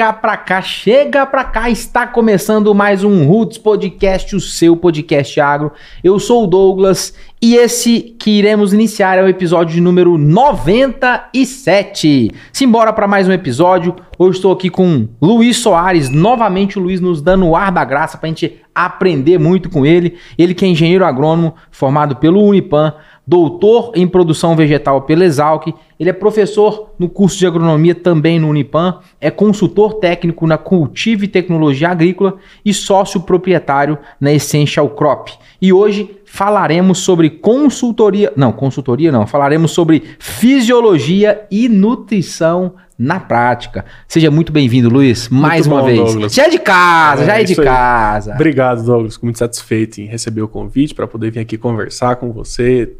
Chega pra cá, chega pra cá, está começando mais um Roots Podcast, o seu podcast agro. Eu sou o Douglas e esse que iremos iniciar é o episódio número 97. Simbora para mais um episódio. Hoje estou aqui com Luiz Soares, novamente o Luiz nos dando o ar da graça para a gente aprender muito com ele. Ele que é engenheiro agrônomo, formado pelo Unipan, doutor em produção vegetal pela Exalc, ele é professor no curso de agronomia também no Unipan, é consultor técnico na Cultive Tecnologia Agrícola e sócio proprietário na Essential Crop. E hoje falaremos sobre consultoria, não, consultoria não, falaremos sobre fisiologia e nutrição na prática. Seja muito bem-vindo, Luiz, mais muito uma bom, vez. Douglas. Já é de casa, É, já é de isso aí. casa. Obrigado, Douglas. Fico muito satisfeito em receber o convite para poder vir aqui conversar com você,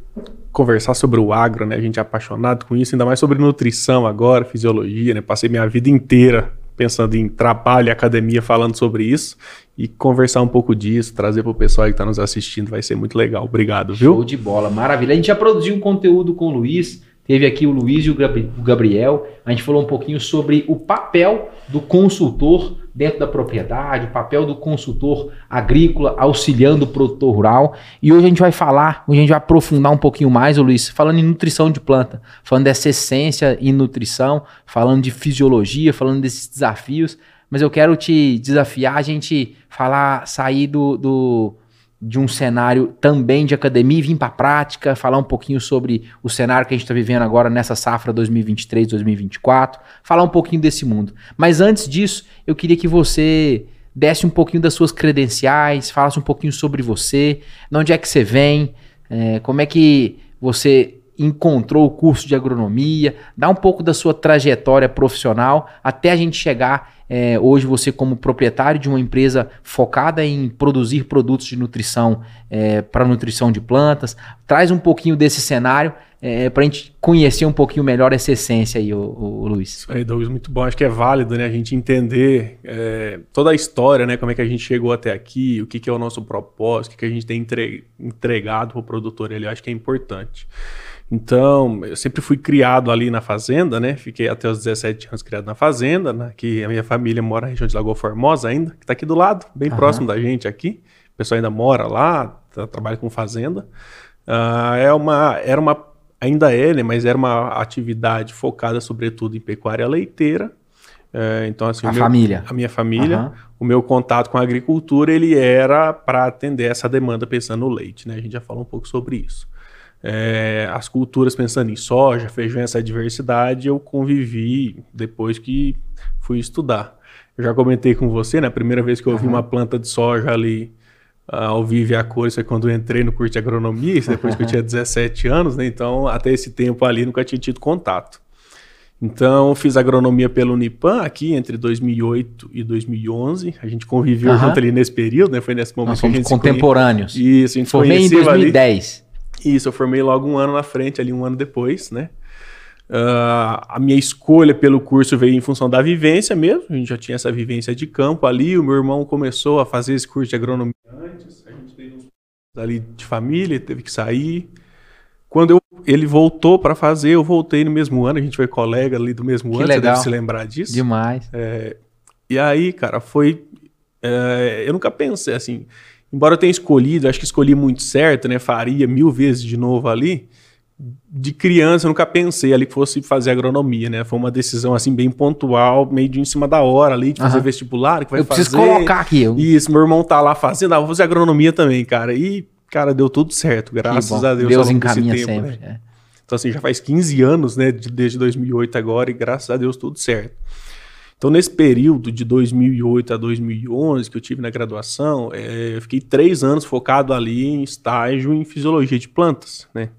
conversar sobre o agro, né? A gente é apaixonado com isso, ainda mais sobre nutrição agora, fisiologia, né? Passei minha vida inteira pensando em trabalho e academia falando sobre isso e conversar um pouco disso, trazer para o pessoal que está nos assistindo, vai ser muito legal. Obrigado, Show viu? de bola, maravilha. A gente já produziu um conteúdo com o Luiz, teve aqui o Luiz e o Gabriel. A gente falou um pouquinho sobre o papel do consultor dentro da propriedade, o papel do consultor agrícola auxiliando o produtor rural. E hoje a gente vai falar, hoje a gente vai aprofundar um pouquinho mais, Luiz, falando em nutrição de planta, falando dessa essência em nutrição, falando de fisiologia, falando desses desafios. Mas eu quero te desafiar a gente falar, sair do- do, de um cenário também de academia e vir para a prática, falar um pouquinho sobre o cenário que a gente está vivendo agora nessa safra 2023-2024, falar um pouquinho desse mundo. Mas antes disso, eu queria que você desse um pouquinho das suas credenciais, falasse um pouquinho sobre você, de onde é que você vem, eh, como é que você encontrou o curso de agronomia, dá um pouco da sua trajetória profissional até a gente chegar é, hoje você como proprietário de uma empresa focada em produzir produtos de nutrição para nutrição de plantas, traz um pouquinho desse cenário para a gente conhecer um pouquinho melhor essa essência aí, o, Luiz. Isso aí, Douglas, muito bom. Acho que é válido, né? A gente entender é, toda a história, né? Como é que a gente chegou até aqui, o que, que é o nosso propósito, o que, que a gente tem entre- entregado para o produtor. Ele acho que é importante. Então, eu sempre fui criado ali na fazenda, né? Fiquei até os 17 anos criado na fazenda, né? Que a minha família mora na região de Lagoa Formosa ainda, que está aqui do lado, bem Aham. próximo da gente aqui. O pessoal ainda mora lá, tra- trabalha com fazenda. Ah, é uma, era uma, ainda é, né? Mas era uma atividade focada sobretudo em pecuária leiteira. É, então, assim, A meu- família. a minha família, Aham. o meu contato com a agricultura, ele era para atender essa demanda pensando no leite, né? A gente já falou um pouco sobre isso. É, as culturas pensando em soja, feijão, essa diversidade, eu convivi depois que fui estudar. Eu já comentei com você, né? A primeira vez que eu vi Aham. uma planta de soja ali ah, ao vivo e a cor, isso é quando eu entrei no curso de agronomia, isso depois que eu tinha 17 anos, né? Então, até esse tempo ali, nunca tinha tido contato. Então, fiz agronomia pelo Unipan aqui entre 2008 e 2011. A gente conviveu Aham. junto ali nesse período, né? Foi nesse momento Nós que a gente contemporâneos. Isso, a gente Formei em conheceu ali. 2010. Isso, eu formei logo um ano na frente, ali um ano depois, né? Ah, a minha escolha pelo curso veio em função da vivência mesmo. A gente já tinha essa vivência de campo ali. O meu irmão começou a fazer esse curso de agronomia antes. A gente teve uns ali de família, teve que sair. Quando eu- ele voltou para fazer, eu voltei no mesmo ano. A gente foi colega ali do mesmo Que ano, você legal. deve se lembrar disso. Demais. E aí, cara, foi. é, eu nunca pensei assim. Embora eu tenha escolhido, acho que escolhi muito certo, né? Faria mil vezes de novo ali. De criança, eu nunca pensei ali que fosse fazer agronomia, né? Foi uma decisão assim bem pontual, meio de em cima da hora ali, de fazer vestibular, que vai eu fazer. preciso colocar aqui. Eu... Isso, meu irmão tá lá fazendo, ah, vou fazer agronomia também, cara. E, cara, deu tudo certo, graças a Deus. Deus encaminha tempo, sempre. né? é. Então, assim, já faz 15 anos, né, de- desde 2008 agora, e graças a Deus tudo certo. Então, nesse período de 2008 a 2011 que eu tive na graduação, eh, eu fiquei três anos focado ali em estágio em fisiologia de plantas, né?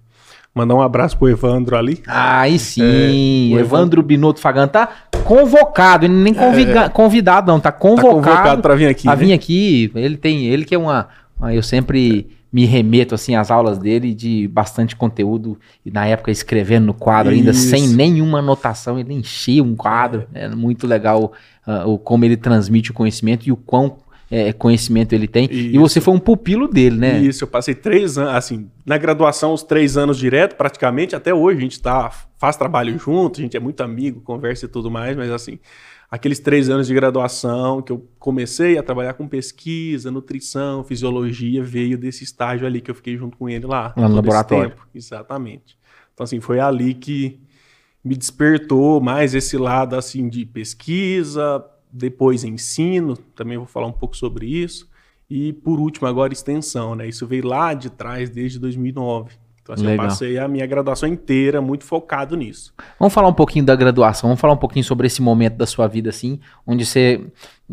Mandar um abraço pro Evandro ali. Aí sim, É, o Evandro Binotto Fagan tá convocado, ele nem conviga- convidado não, tá É. Tá convocado, convocado para vir aqui, a né? vir aqui. Ele tem, ele que é uma- eu sempre me remeto assim às aulas dele de bastante conteúdo e na época escrevendo no quadro ainda Isso. sem nenhuma anotação, ele enchia um quadro, é muito legal ah, o como ele transmite o conhecimento e o quão é, conhecimento ele tem. E Isso. você foi um pupilo dele, né? Isso, eu passei três anos, assim, na graduação, os três anos direto, praticamente, até hoje a gente tá, faz trabalho junto, a gente é muito amigo, conversa e tudo mais, mas assim, aqueles três anos de graduação que eu comecei a trabalhar com pesquisa, nutrição, fisiologia, veio desse estágio ali que eu fiquei junto com ele lá. No laboratório. Exatamente. Então, assim, foi ali que me despertou mais esse lado, assim, de pesquisa, depois ensino, também vou falar um pouco sobre isso. E, por último, agora extensão, né? Isso veio lá de trás, desde 2009. Então, assim, eu passei a minha graduação inteira muito focado nisso. Vamos falar um pouquinho da graduação, vamos falar um pouquinho sobre esse momento da sua vida, assim, onde você.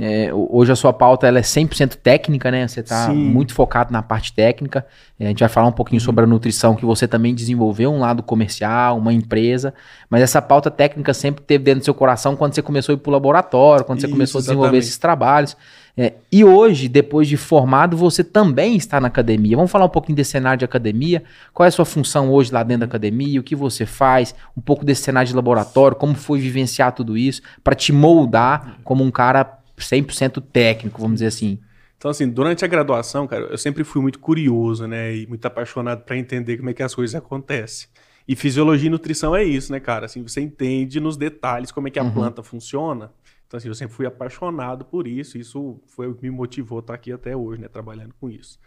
É, hoje a sua pauta ela é 100% técnica, né? Você está muito focado na parte técnica. É, a gente vai falar um pouquinho sobre a nutrição, que você também desenvolveu um lado comercial, uma empresa. Mas essa pauta técnica sempre teve dentro do seu coração quando você começou a ir para o laboratório, quando você Isso, começou a desenvolver exatamente. esses trabalhos. É, e hoje, depois de formado, você também está na academia. Vamos falar um pouquinho desse cenário de academia. Qual é a sua função hoje lá dentro da academia? O que você faz? Um pouco desse cenário de laboratório, como foi vivenciar tudo isso, para te moldar como um cara 100% técnico, vamos dizer assim. Então, assim, durante a graduação, cara, eu sempre fui muito curioso, né? E muito apaixonado para entender como é que as coisas acontecem. E fisiologia e nutrição é isso, né, cara? Assim, você entende nos detalhes como é que a uhum. planta funciona então, assim, eu sempre fui apaixonado por isso, isso foi o que me motivou a estar aqui até hoje, né, trabalhando com isso.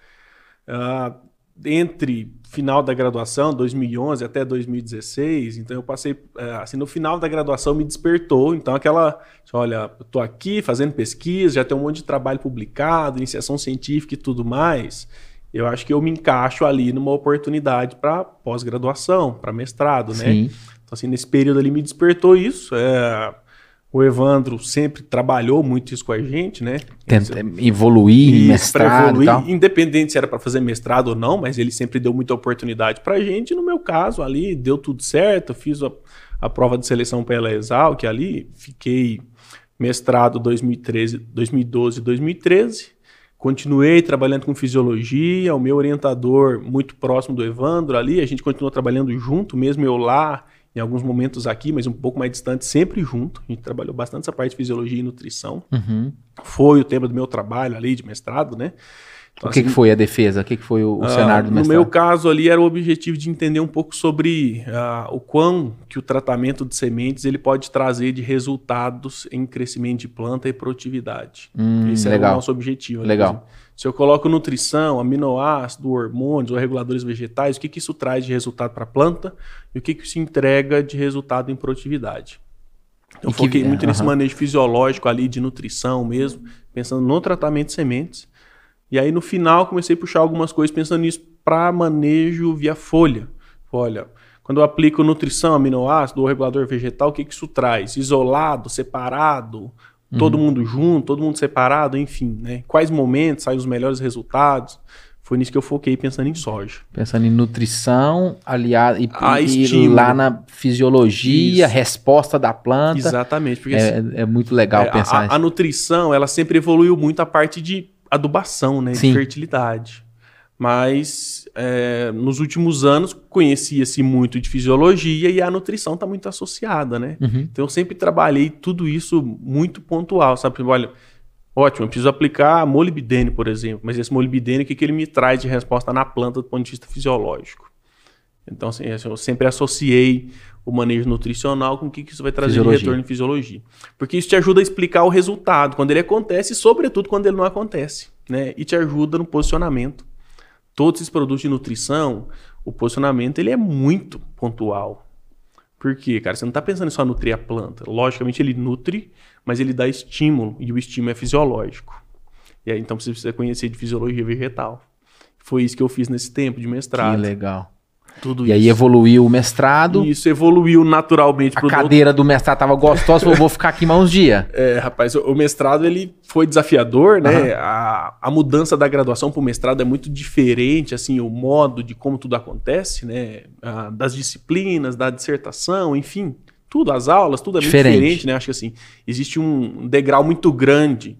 Uh, entre final da graduação, 2011 até 2016, então eu passei, é, assim, no final da graduação me despertou, então aquela, olha, eu tô aqui fazendo pesquisa, já tem um monte de trabalho publicado, iniciação científica e tudo mais, eu acho que eu me encaixo ali numa oportunidade para pós-graduação, para mestrado, né? Sim. Então, assim, nesse período ali me despertou isso, é, o Evandro sempre trabalhou muito isso com a gente, né? Tenta evoluir, isso, mestrado evoluir, tal. independente se era para fazer mestrado ou não, mas ele sempre deu muita oportunidade para a gente. No meu caso, ali deu tudo certo, fiz a, a prova de seleção pela Exal, que ali fiquei mestrado 2013, 2012, 2013. Continuei trabalhando com fisiologia, o meu orientador muito próximo do Evandro ali, a gente continuou trabalhando junto, mesmo eu lá em alguns momentos aqui, mas um pouco mais distante, sempre junto. A gente trabalhou bastante essa parte de fisiologia e nutrição. Uhum. Foi o tema do meu trabalho ali de mestrado, né? O que, assim, que, foi a defesa? O que, que foi o, o uh, cenário do mestrado? No meu caso ali era o objetivo de entender um pouco sobre uh, o quão que o tratamento de sementes ele pode trazer de resultados em crescimento de planta e produtividade. Hum, Esse legal. era o nosso objetivo. Legal. Se eu coloco nutrição, aminoácido, hormônios ou reguladores vegetais, o que, que isso traz de resultado para a planta e o que, que isso entrega de resultado em produtividade. Então, eu foquei muito nesse manejo fisiológico ali de nutrição mesmo, pensando no tratamento de sementes. E aí, no final, comecei a puxar algumas coisas pensando nisso para manejo via folha. Olha, quando eu aplico nutrição, aminoácido ou regulador vegetal, o que, que isso traz? Isolado, separado, todo uhum. mundo junto, todo mundo separado, enfim, né? Quais momentos saem os melhores resultados? Foi nisso que eu foquei pensando em soja. Pensando em nutrição, aliado e, e lá na fisiologia, Isso. resposta da planta. Exatamente, porque é, assim, é muito legal é, pensar. A, a, nutrição, ela sempre evoluiu muito a parte de adubação, né, Sim. de fertilidade mas é, nos últimos anos conhecia-se muito de fisiologia e a nutrição está muito associada, né? Uhum. Então eu sempre trabalhei tudo isso muito pontual, sabe? Olha, ótimo, eu preciso aplicar molibdênio, por exemplo, mas esse molibdênio, o que, que ele me traz de resposta na planta do ponto de vista fisiológico? Então, assim, eu sempre associei o manejo nutricional com o que, que isso vai trazer fisiologia. de retorno em fisiologia. Porque isso te ajuda a explicar o resultado, quando ele acontece e, sobretudo, quando ele não acontece, né? E te ajuda no posicionamento todos esses produtos de nutrição, o posicionamento ele é muito pontual. Por quê, cara? Você não está pensando em só nutrir a planta. Logicamente ele nutre, mas ele dá estímulo, e o estímulo é fisiológico. E aí então você precisa conhecer de fisiologia vegetal. Foi isso que eu fiz nesse tempo de mestrado. Que legal. Tudo e isso. aí evoluiu o mestrado. Isso evoluiu naturalmente. A cadeira do mestrado estava gostosa, eu vou ficar aqui mais uns dias. É, rapaz, o mestrado ele foi desafiador, né? Uhum. A, a mudança da graduação para o mestrado é muito diferente, assim, o modo de como tudo acontece, né? A, das disciplinas, da dissertação, enfim, tudo, as aulas, tudo é diferente. muito diferente, né? Acho que assim, existe um degrau muito grande,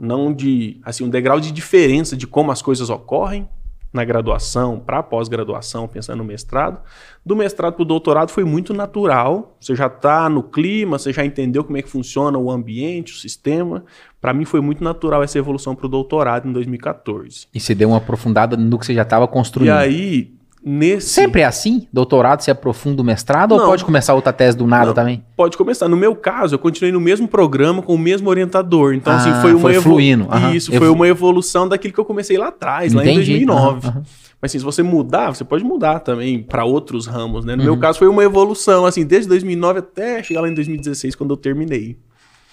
não de, assim, um degrau de diferença de como as coisas ocorrem, na graduação para pós-graduação, pensando no mestrado. Do mestrado para o doutorado foi muito natural. Você já está no clima, você já entendeu como é que funciona o ambiente, o sistema. Para mim foi muito natural essa evolução para o doutorado em 2014. E você deu uma aprofundada no que você já estava construindo. E aí, nesse. Sempre é assim? Doutorado, você aprofunda o mestrado Não. ou pode começar outra tese do nada Não. também? Pode começar. No meu caso, eu continuei no mesmo programa com o mesmo orientador. Então, Ah, assim, foi uma foi evo- fluindo. Aham. Isso, foi uma evolução daquilo que eu comecei lá atrás, lá em Entendi. 2009. Aham, aham. Mas assim, se você mudar, você pode mudar também para outros ramos, né? No Uhum. meu caso, foi uma evolução, assim, desde 2009 até chegar lá em 2016, quando eu terminei.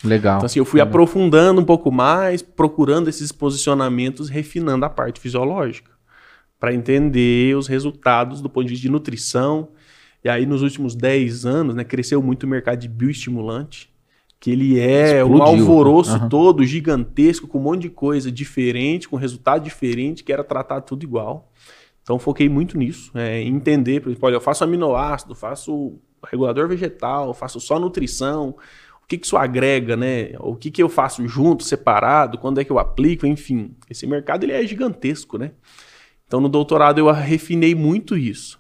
Legal. Então, assim, eu fui aprofundando um pouco mais, procurando esses posicionamentos, refinando a parte fisiológica, para entender os resultados do ponto de vista de nutrição. E aí, nos últimos 10 anos, né, cresceu muito o mercado de bioestimulante, que ele é um Explodiu. alvoroço Aham. todo gigantesco, com um monte de coisa diferente, com resultado diferente, que era tratar tudo igual. Então, foquei muito nisso, é, entender, por exemplo, olha, eu faço aminoácido, faço regulador vegetal, faço só nutrição, o que, que isso agrega, né? O que, que eu faço junto, separado, quando é que eu aplico, enfim. Esse mercado ele é gigantesco, né? Então, no doutorado, eu refinei muito isso.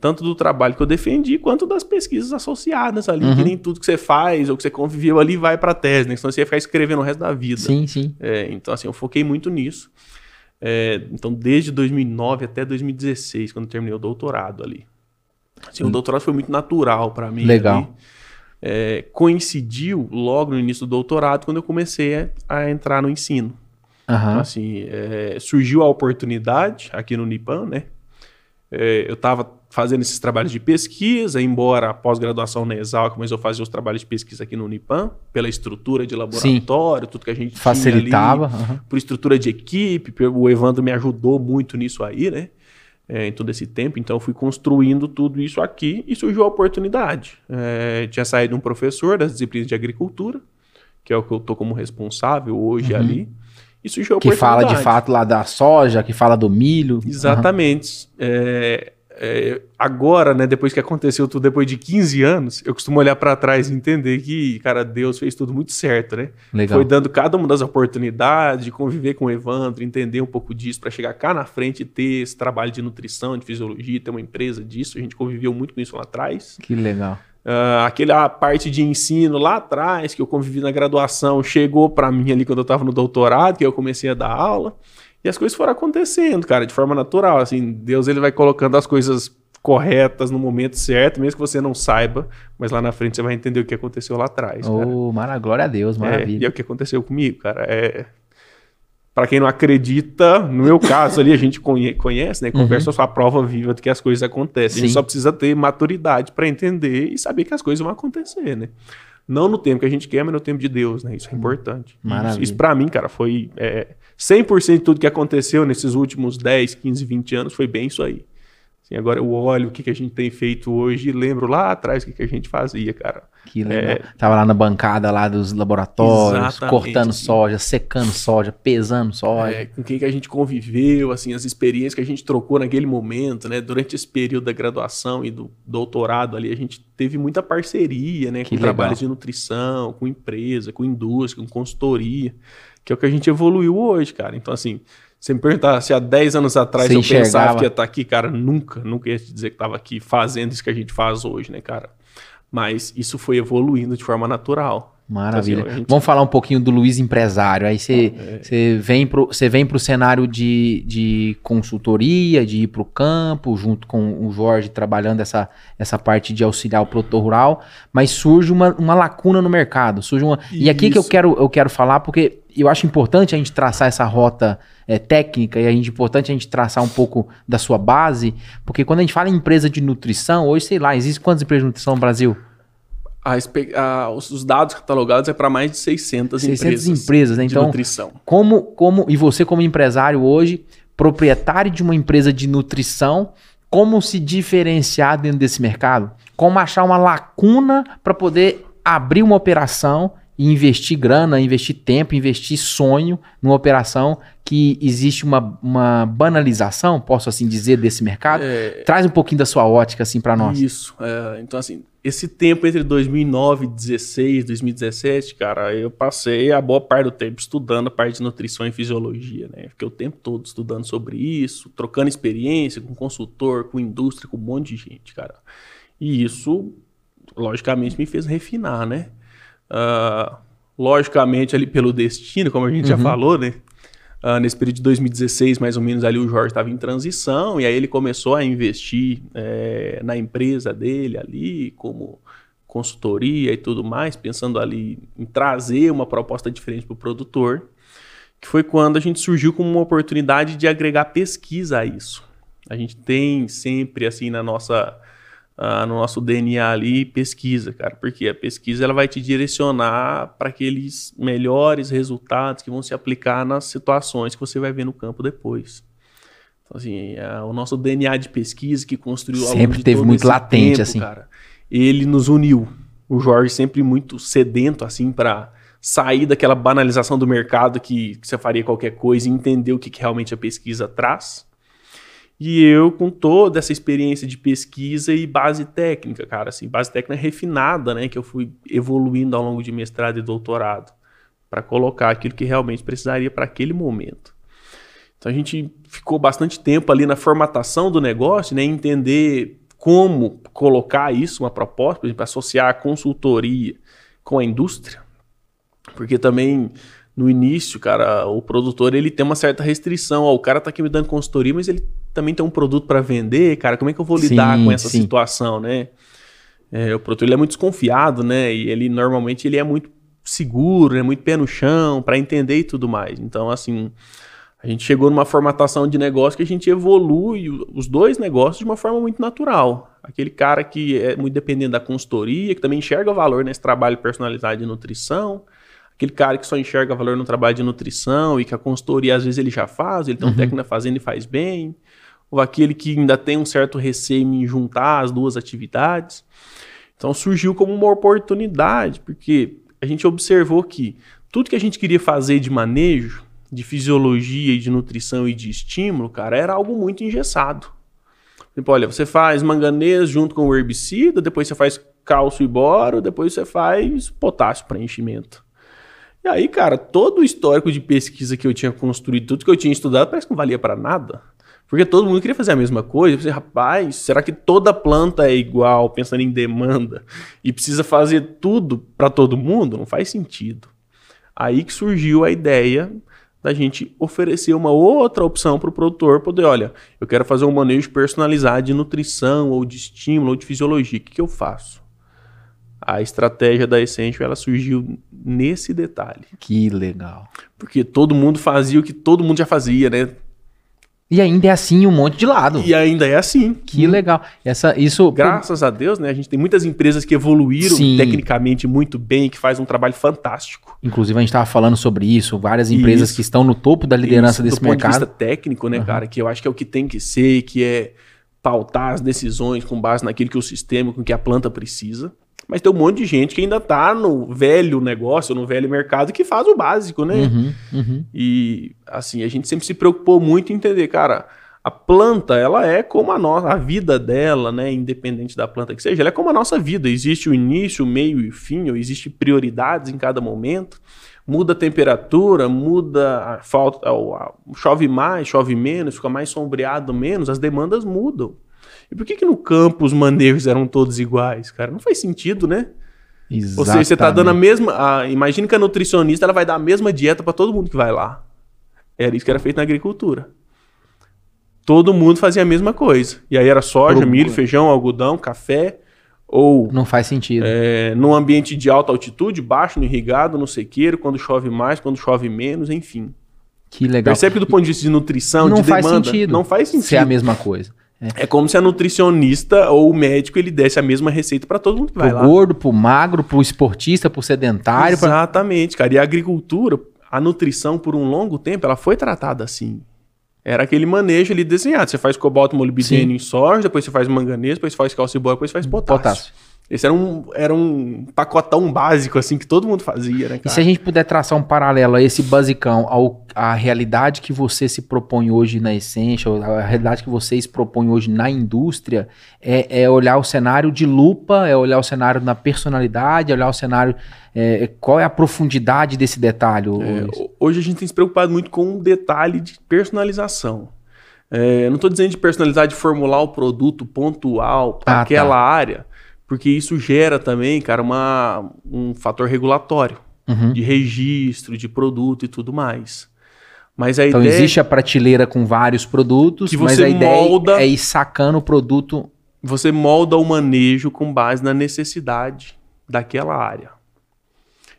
Tanto do trabalho que eu defendi, quanto das pesquisas associadas ali, Uhum. que nem tudo que você faz ou que você conviveu ali vai para tese, né? Senão você ia ficar escrevendo o resto da vida. Sim, sim. É, então, assim, eu foquei muito nisso. É, então, desde 2009 até 2016, quando eu terminei o doutorado ali. Assim, O doutorado foi muito natural para mim. Hum. Legal. É, coincidiu logo no início do doutorado, quando eu comecei a, a entrar no ensino. Então, Aham. assim, é, surgiu a oportunidade aqui no Nipan, né? É, eu estava fazendo esses trabalhos de pesquisa, embora a pós-graduação na Exalc, mas eu fazia os trabalhos de pesquisa aqui no Nipan, pela estrutura de laboratório, tudo que a gente tinha Facilitava. ali, aham. por estrutura de equipe, o Evandro me ajudou muito nisso aí, né? É, em todo esse tempo, então eu fui construindo tudo isso aqui e surgiu a oportunidade. É, tinha saído um professor das disciplinas de agricultura, que é o que eu estou como responsável hoje ali, e surgiu a Uhum. Que fala de fato lá da soja, que fala do milho. Exatamente. É, é, agora, né, depois que aconteceu tudo, depois de 15 anos, eu costumo olhar para trás e entender que, cara, Deus fez tudo muito certo, né? Legal. Foi dando cada uma das oportunidades de conviver com o Evandro, entender um pouco disso, para chegar cá na frente e ter esse trabalho de nutrição, de fisiologia, ter uma empresa disso. A gente conviveu muito com isso lá atrás. Que legal. Ah, aquela parte de ensino lá atrás, que eu convivi na graduação, chegou para mim ali quando eu estava no doutorado, que eu comecei a dar aula. E as coisas foram acontecendo, cara, de forma natural. Assim, Deus ele vai colocando as coisas corretas no momento certo, mesmo que você não saiba, mas lá na frente você vai entender o que aconteceu lá atrás. cara. Oh, mara... Glória a Deus, É, maravilha. e é o que aconteceu comigo, cara. É... Para quem não acredita, no meu caso ali, a gente conhe- conhece, né? Conversa só a prova viva de que as coisas acontecem. A gente Sim. só precisa ter maturidade para entender e saber que as coisas vão acontecer, né? Não no tempo que a gente quer, mas no tempo de Deus, né? Isso é importante. Maravilha. Isso, isso para mim, cara, foi é, 100% de tudo que aconteceu nesses últimos 10, 15, 20 anos foi bem isso aí. Assim, agora eu olho o que, que a gente tem feito hoje e lembro lá atrás o que, que a gente fazia, cara. Que legal. Tava lá na bancada lá dos laboratórios, É. Exatamente, cortando soja, secando soja, pesando soja. É, com quem que a gente conviveu, assim, as experiências que a gente trocou naquele momento, né? Durante esse período da graduação e do doutorado ali, a gente teve muita parceria, né? Que com legal. trabalhos de nutrição, com empresa, com indústria, com consultoria, que é o que a gente evoluiu hoje, cara. Então, assim, você me perguntar se há 10 anos atrás Você eu pensava enxergava. que ia estar aqui, cara, nunca, nunca ia te dizer que estava aqui fazendo isso que a gente faz hoje, né, cara? Mas isso foi evoluindo de forma natural. Maravilha. Assim, a gente- Vamos falar um pouquinho do Luiz empresário. Aí você É. vem vem pro cenário de, de consultoria, de ir pro campo, junto com o Jorge trabalhando essa, essa parte de auxiliar o produtor rural, mas surge uma, uma lacuna no mercado. Surge uma... E aqui que eu quero, eu quero falar, porque eu acho importante a gente traçar essa rota é, técnica e a gente importante a gente traçar um pouco da sua base, porque quando a gente fala em empresa de nutrição, hoje, sei lá, existe quantas empresas de nutrição no Brasil? A a- os os dados catalogados é para mais de 600, 600 empresas, empresas, né? de Então, nutrição. Como, como, e você como empresário hoje, proprietário de uma empresa de nutrição, como se diferenciar dentro desse mercado? Como achar uma lacuna para poder abrir uma operação e investir grana, investir tempo, investir sonho numa operação que existe uma, uma banalização, posso assim dizer, desse mercado? É, Traz um pouquinho da sua ótica assim para nós. Isso. é, então, assim, esse tempo entre 2009 e 2016, 2017, cara, eu passei a boa parte do tempo estudando a parte de nutrição e fisiologia, né? Fiquei o tempo todo estudando sobre isso, trocando experiência com consultor, com indústria, com um monte de gente, cara. E isso, logicamente, me fez refinar, né? Ah, logicamente, ali pelo destino, como a gente já Uhum. falou, né? Uh, nesse período de 2016, mais ou menos, ali o Jorge estava em transição, e aí ele começou a investir é, na empresa dele ali, como consultoria e tudo mais, pensando ali em trazer uma proposta diferente para o produtor, que foi quando a gente surgiu com uma oportunidade de agregar pesquisa a isso. A gente tem sempre, assim, na nossa uh, no nosso DNA ali pesquisa, cara, porque a pesquisa ela vai te direcionar para aqueles melhores resultados que vão se aplicar nas situações que você vai ver no campo depois. Então, assim, é, o nosso DNA de pesquisa que construiu sempre teve muito latente, tempo, assim, cara, ele nos uniu. O Jorge sempre muito sedento, assim, para sair daquela banalização do mercado que, que, você faria qualquer coisa e entender o que, que realmente a pesquisa traz. E eu, com toda essa experiência de pesquisa e base técnica, cara, assim, base técnica refinada, né, que eu fui evoluindo ao longo de mestrado e doutorado, para colocar aquilo que realmente precisaria para aquele momento. Então a gente ficou bastante tempo ali na formatação do negócio, né, entender como colocar isso, uma proposta, por exemplo, associar a consultoria com a indústria, porque também no início, cara, o produtor ele tem uma certa restrição. Ó, o cara tá aqui me dando consultoria, mas ele também tem um produto para vender, cara. Como é que eu vou lidar sim, com essa sim. situação, né? É, o produtor ele é muito desconfiado, né? E ele normalmente ele é muito seguro, é muito pé no chão para entender e tudo mais. Então, assim, a gente chegou numa formatação de negócio que a gente evolui os dois negócios de uma forma muito natural. Aquele cara que é muito dependente da consultoria, que também enxerga valor nesse trabalho personalizado de nutrição aquele cara que só enxerga valor no trabalho de nutrição e que a consultoria às vezes ele já faz, ele tem um uhum. técnico fazendo e faz bem, ou aquele que ainda tem um certo receio em juntar as duas atividades. Então surgiu como uma oportunidade, porque a gente observou que tudo que a gente queria fazer de manejo, de fisiologia e de nutrição e de estímulo, cara, era algo muito engessado. Tipo, olha, você faz manganês junto com o herbicida, depois você faz cálcio e boro, depois você faz potássio para enchimento. E aí, cara, todo o histórico de pesquisa que eu tinha construído, tudo que eu tinha estudado, parece que não valia para nada. Porque todo mundo queria fazer a mesma coisa. Eu pensei, rapaz, será que toda planta é igual, pensando em demanda, e precisa fazer tudo para todo mundo? Não faz sentido. Aí que surgiu a ideia da gente oferecer uma outra opção para o produtor poder, olha, eu quero fazer um manejo personalizado de nutrição, ou de estímulo, ou de fisiologia. O que, que eu faço? A estratégia da Essential ela surgiu nesse detalhe. Que legal. Porque todo mundo fazia o que todo mundo já fazia, né? E ainda é assim um monte de lado. E ainda é assim. Que hum. legal. Essa, isso. Graças a Deus, né? A gente tem muitas empresas que evoluíram Sim. tecnicamente muito bem, que faz um trabalho fantástico. Inclusive, a gente estava falando sobre isso, várias empresas isso. que estão no topo da liderança isso, desse do mercado. Do ponto de vista técnico, né, uhum. cara? Que eu acho que é o que tem que ser, que é pautar as decisões com base naquilo que o sistema, com que a planta precisa. Mas tem um monte de gente que ainda tá no velho negócio, no velho mercado, que faz o básico, né? Uhum, uhum. E, assim, a gente sempre se preocupou muito em entender, cara, a planta, ela é como a nossa, a vida dela, né? Independente da planta que seja, ela é como a nossa vida. Existe o início, o meio e o fim, ou existe prioridades em cada momento. Muda a temperatura, muda a falta, chove mais, chove menos, fica mais sombreado menos, as demandas mudam. E por que, que no campo os manejos eram todos iguais, cara? Não faz sentido, né? Exatamente. Ou seja, você tá dando a mesma. A, imagina que a nutricionista ela vai dar a mesma dieta para todo mundo que vai lá. Era isso que era feito na agricultura. Todo mundo fazia a mesma coisa. E aí era soja, Pro... milho, feijão, algodão, café. Ou. Não faz sentido. É, num ambiente de alta altitude, baixo, no irrigado, no sequeiro, quando chove mais, quando chove menos, enfim. Que legal. Percebe que do ponto de vista de nutrição, não de faz demanda, sentido. não faz sentido. Ser a mesma coisa. É. é. como se a nutricionista ou o médico ele desse a mesma receita para todo mundo que vai pro lá. Pro gordo, pro magro, pro esportista, pro sedentário. Exatamente, pra... cara. E a agricultura, a nutrição por um longo tempo, ela foi tratada assim. Era aquele manejo ali desenhado. Você faz cobalto molibdênio em soja, depois você faz manganês, depois faz calcibor, depois faz potássio. potássio. Esse era um, era um pacotão básico, assim, que todo mundo fazia, né, cara? E se a gente puder traçar um paralelo a esse basicão, ao, à realidade que você se propõe hoje na essência, a realidade que vocês propõem hoje na indústria, é, é, olhar o cenário de lupa, é olhar o cenário na personalidade, é olhar o cenário... É, qual é a profundidade desse detalhe? É, hoje a gente tem se preocupado muito com o detalhe de personalização. É, não estou dizendo de personalizar, de formular o produto pontual para ah, aquela tá. área, porque isso gera também, cara, uma, um fator regulatório uhum. de registro, de produto e tudo mais. Mas a Então ideia existe a prateleira com vários produtos, Que mas você a ideia molda- é ir sacando o produto. você molda o manejo com base na necessidade daquela área.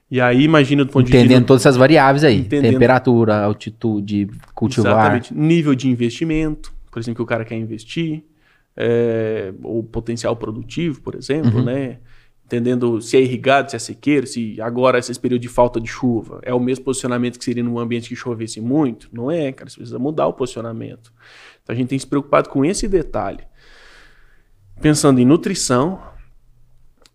E aí, imagina do ponto de Entendendo vista. todas essas variáveis aí. Entendendo. Temperatura, altitude, cultivar. Exatamente. Nível de investimento, por exemplo, que o cara quer investir, é, o potencial produtivo, por exemplo, Uhum. né? Entendendo se é irrigado, se é sequeiro, se agora esse período de falta de chuva é o mesmo posicionamento que seria num ambiente que chovesse muito. Não é, cara. Você precisa mudar o posicionamento. Então a gente tem se preocupado com esse detalhe. Pensando em nutrição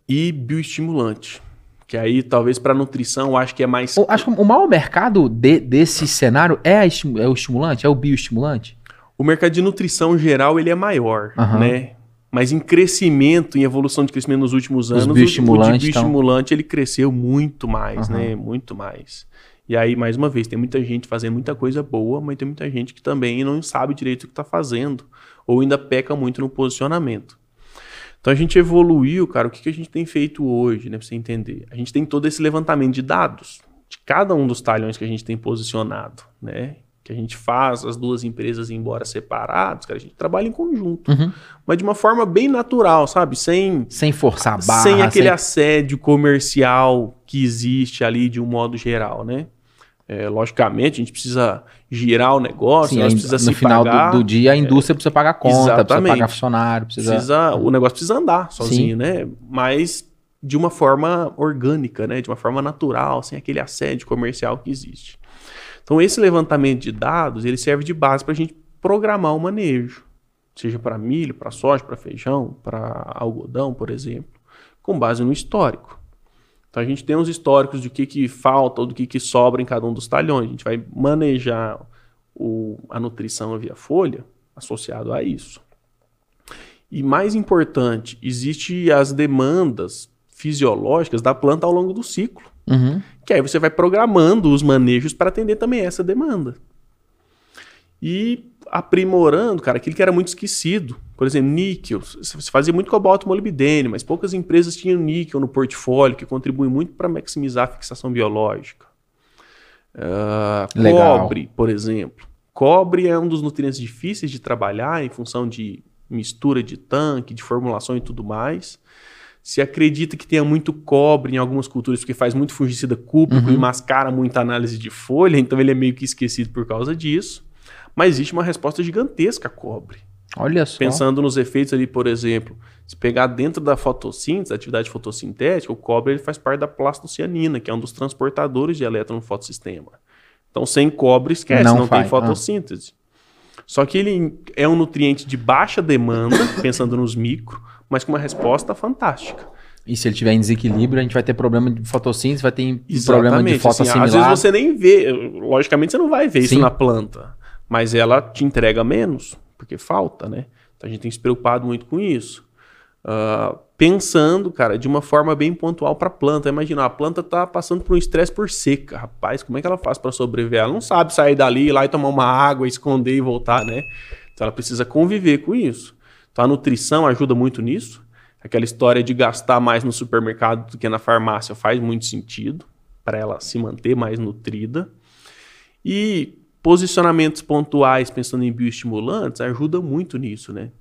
e bioestimulante. Que aí, talvez, para nutrição, eu acho que é mais. Eu Acho que o maior mercado de- desse cenário é, a é o estimulante, é o bioestimulante. O mercado de nutrição geral ele é maior, Aham. né? Mas em crescimento, em evolução de crescimento nos últimos anos, o- o bioestimulante ele cresceu muito mais, Aham. né? Muito mais. E aí, mais uma vez, tem muita gente fazendo muita coisa boa, mas tem muita gente que também não sabe direito o que está fazendo, ou ainda peca muito no posicionamento. Então a gente evoluiu, cara. O que, que a gente tem feito hoje, né? Pra você entender. A gente tem todo esse levantamento de dados de cada um dos talhões que a gente tem posicionado, né? Que a gente faz as duas empresas, embora separadas, cara, a gente trabalha em conjunto. Uhum. Mas de uma forma bem natural, sabe? Sem, Sem forçar a barra. sem aquele sem- assédio comercial que existe ali de um modo geral, né? É, logicamente, a gente precisa girar o negócio, Sim, nós precisa no final do- do, dia, a indústria precisa pagar conta, precisa exatamente. pagar funcionário, precisa. Precisa, o negócio precisa andar sozinho, né? Mas de uma forma orgânica, né? De uma forma natural, sem aquele assédio comercial que existe. Então esse levantamento de dados ele serve de base para a gente programar o manejo, seja para milho, para soja, para feijão, para algodão, por exemplo, com base no histórico. Então a gente tem os históricos de o que, que falta ou do que, que sobra em cada um dos talhões. A gente vai manejar o- a nutrição via folha associado a isso. E mais importante, existe as demandas fisiológicas da planta ao longo do ciclo. Uhum. Que aí você vai programando os manejos para atender também essa demanda. E aprimorando, cara, aquilo que era muito esquecido. Por exemplo, níquel. Se fazia muito cobalto molibdênio, mas poucas empresas tinham níquel no portfólio, que contribui muito para maximizar a fixação biológica. Legal. cobre, por exemplo. Cobre é um dos nutrientes difíceis de trabalhar em função de mistura de tanque, de formulação e tudo mais. Se acredita que tenha muito cobre em algumas culturas porque faz muito fungicida cúbico Uhum. e mascara muita análise de folha, então ele é meio que esquecido por causa disso. Mas existe uma resposta gigantesca a cobre. Olha só. Pensando nos efeitos ali, por exemplo, se pegar dentro da fotossíntese, da atividade fotossintética, o cobre ele faz parte da plastocianina, que é um dos transportadores de elétron no fotossistema. Então, sem cobre, esquece, Não não, tem fotossíntese. Só que ele é um nutriente de baixa demanda, pensando nos micro, mas com uma resposta fantástica. E se ele tiver em desequilíbrio, a gente vai ter problema de fotossíntese, vai ter problema de Exatamente. Assim, fotoassimilar. às vezes você nem vê, logicamente você não vai ver Sim. isso na planta, mas ela te entrega menos, porque falta, né? Então a gente tem se preocupado muito com isso. Ah, pensando, cara, de uma forma bem pontual para a planta. Imagina, a planta tá passando por um estresse por seca. Rapaz, como é que ela faz para sobreviver? Ela não sabe sair dali, ir lá e tomar uma água, esconder e voltar, né? Então ela precisa conviver com isso. Então a nutrição ajuda muito nisso. Aquela história de gastar mais no supermercado do que na farmácia faz muito sentido para ela se manter mais nutrida. E posicionamentos pontuais, pensando em bioestimulantes, ajuda muito nisso, né?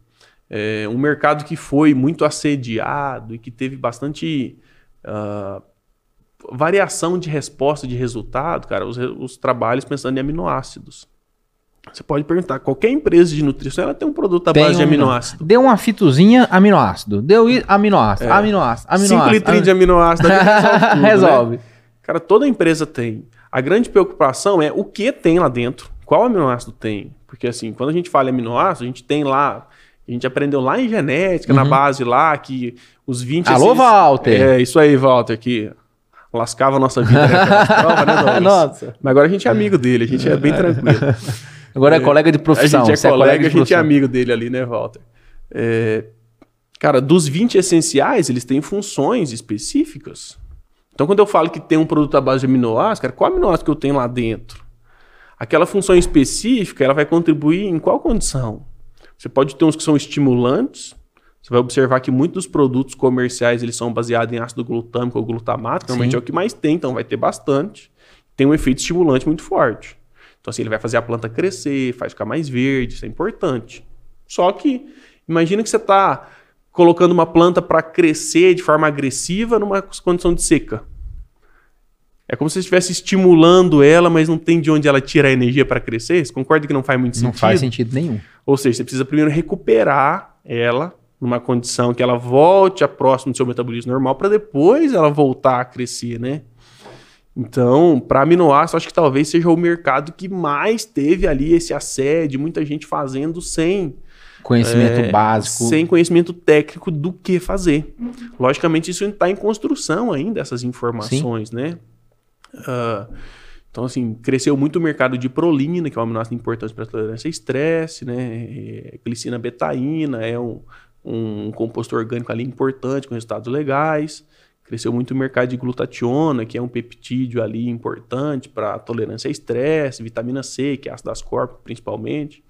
É um mercado que foi muito assediado e que teve bastante ah, variação de resposta de resultado, cara, os, os trabalhos pensando em aminoácidos. Você pode perguntar, qualquer empresa de nutrição ela tem um produto à Tem base de um- aminoácido. Deu uma fitozinha, aminoácido. Deu aminoácido, aminoácido, É. Cinco aminoácido. litrinhos de aminoácido resolve tudo, né? Resolve. Cara, toda empresa tem. A grande preocupação é o que tem lá dentro. Qual aminoácido tem? Porque assim, quando a gente fala em aminoácido, a gente tem lá, a gente aprendeu lá em genética, na base lá, que os 20... Uhum. Alô, Walter! É, isso aí, Walter, que lascava a nossa vida naquelas provas, né? Nossa. Mas agora a gente é amigo dele, a gente é bem tranquilo. Agora é, colega de A profissão. gente é você colega, de a gente é amigo dele ali, né, Walter? É, Cara, dos 20 essenciais, eles têm funções específicas. Então, quando eu falo que tem um produto à base de aminoácido, cara, qual aminoácido que eu tenho lá dentro? Aquela função específica, ela vai contribuir em qual condição? Você pode ter uns que são estimulantes. Você vai observar que muitos dos produtos comerciais, eles são baseados em ácido glutâmico ou glutamato, que normalmente Sim. é o que mais tem, então vai ter bastante. Tem um efeito estimulante muito forte. Então, assim, ele vai fazer a planta crescer, faz ficar mais verde, isso é importante. Só que, imagina que você está colocando uma planta para crescer de forma agressiva numa condição de seca. É como se você estivesse estimulando ela, mas não tem de onde ela tira a energia para crescer. Você concorda que não faz muito sentido? Não faz sentido nenhum. Ou seja, você precisa primeiro recuperar ela numa condição que ela volte a próximo do seu metabolismo normal para depois ela voltar a crescer, né? Então, para aminoácidos, acho que talvez seja o mercado que mais teve ali esse assédio, muita gente fazendo sem conhecimento é, básico. Sem conhecimento técnico do que fazer. Logicamente, isso está em construção ainda, essas informações, Sim. né? Uh, então, assim, cresceu muito o mercado de prolina, que é um aminoácido importante para a tolerância a estresse, né? É, glicina betaína é um, um composto orgânico ali importante, com resultados legais. Cresceu muito o mercado de glutationa, que é um peptídeo ali importante para tolerância a estresse, vitamina C, que é ácido ascórbico principalmente.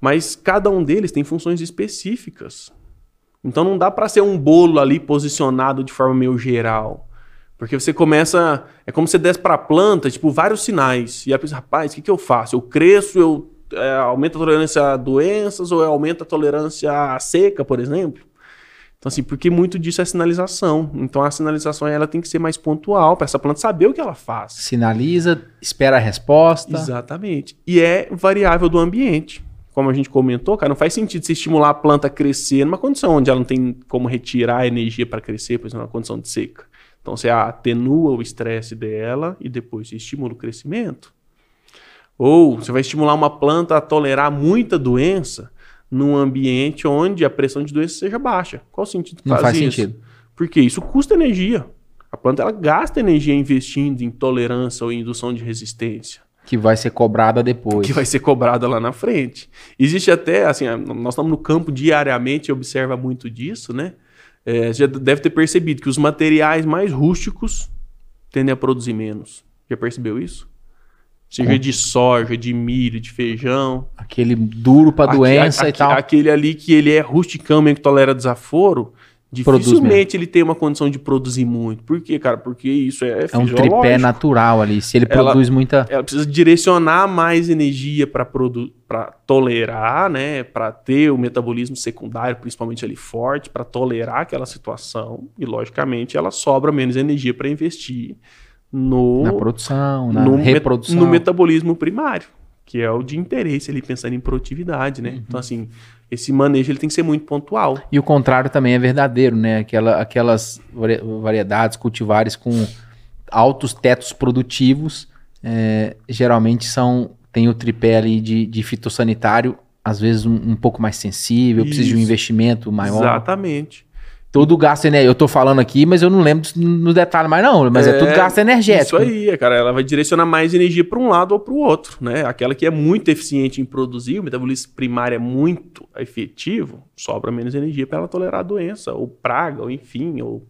Mas cada um deles tem funções específicas. Então não dá para ser um bolo ali posicionado de forma meio geral. Porque você começa. É como se desce para a planta, tipo, vários sinais. E a pessoa, rapaz, o que, que eu faço? Eu cresço, eu é, aumento a tolerância a doenças ou eu aumento a tolerância à seca, por exemplo? Então, assim, porque muito disso é sinalização. Então, a sinalização ela tem que ser mais pontual para essa planta saber o que ela faz. Sinaliza, espera a resposta. Exatamente. E é variável do ambiente como a gente comentou, cara, não faz sentido você estimular a planta a crescer numa condição onde ela não tem como retirar a energia para crescer, por exemplo, numa condição de seca. Então você atenua o estresse dela e depois estimula o crescimento. Ou você vai estimular uma planta a tolerar muita doença num ambiente onde a pressão de doença seja baixa. Qual o sentido que Não faz, faz sentido. Porque isso custa energia. A planta ela gasta energia investindo em tolerância ou indução de resistência. Que vai ser cobrada depois. Que vai ser cobrada lá na frente. Existe até, assim, nós estamos no campo diariamente e observa muito disso, né? É, já deve ter percebido que os materiais mais rústicos tendem a produzir menos. Já percebeu isso? Seja Com... de soja, de milho, de feijão. Aquele duro para doença e tal. Aquele ali que ele é rusticão, mesmo que tolera desaforo, Dificilmente ele tem uma condição de produzir muito. Por quê, cara? Porque isso é É um tripé natural ali. Se ele ela, produz muita... Ela precisa direcionar mais energia para tolerar, né? Para ter o metabolismo secundário, principalmente ali forte, para tolerar aquela situação. E, logicamente, ela sobra menos energia para investir no... Na produção, na no reprodução. no metabolismo primário, que é o de interesse ali, pensando em produtividade, né? Uhum. Então, assim esse manejo ele tem que ser muito pontual. E o contrário também é verdadeiro, né? Aquela, aquelas variedades cultivares com altos tetos produtivos é, geralmente são tem o tripé ali de, de fitossanitário, às vezes um, um pouco mais sensível, Isso. precisa de um investimento maior. Exatamente. Todo gasto energético. Eu tô falando aqui, mas eu não lembro no detalhe mais, não. Mas é, é tudo gasto energético. Isso aí, cara. Ela vai direcionar mais energia para um lado ou para o outro, né? Aquela que é muito eficiente em produzir, o metabolismo primário é muito efetivo, sobra menos energia para ela tolerar a doença, ou praga, ou enfim, ou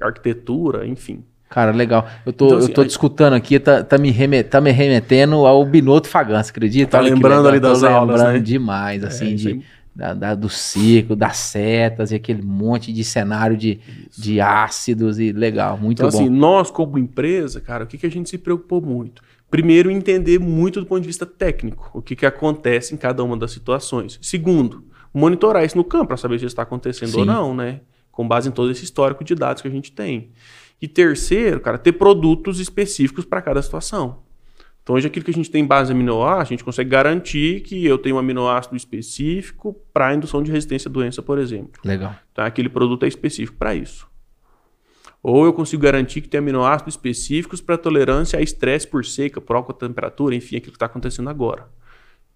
arquitetura, enfim. Cara, legal. Eu tô, então, assim, eu tô discutando aqui, tá, tá, me remet, tá me remetendo ao Binoto Fagan, você acredita? Tá Olha lembrando ali das aulas, né? demais, assim, é, de da, da, do circo, das setas e aquele monte de cenário de, de ácidos e legal, muito então, bom. Então, assim, nós como empresa, cara, o que, que a gente se preocupou muito? Primeiro, entender muito do ponto de vista técnico, o que, que acontece em cada uma das situações. Segundo, monitorar isso no campo para saber se está acontecendo Sim. ou não, né? Com base em todo esse histórico de dados que a gente tem. E terceiro, cara, ter produtos específicos para cada situação. Então, hoje, aquilo que a gente tem em base aminoácido, a gente consegue garantir que eu tenho um aminoácido específico para indução de resistência à doença, por exemplo. Legal. Então, aquele produto é específico para isso. Ou eu consigo garantir que tem aminoácidos específicos para tolerância a estresse por seca, por alta temperatura, enfim, aquilo que está acontecendo agora.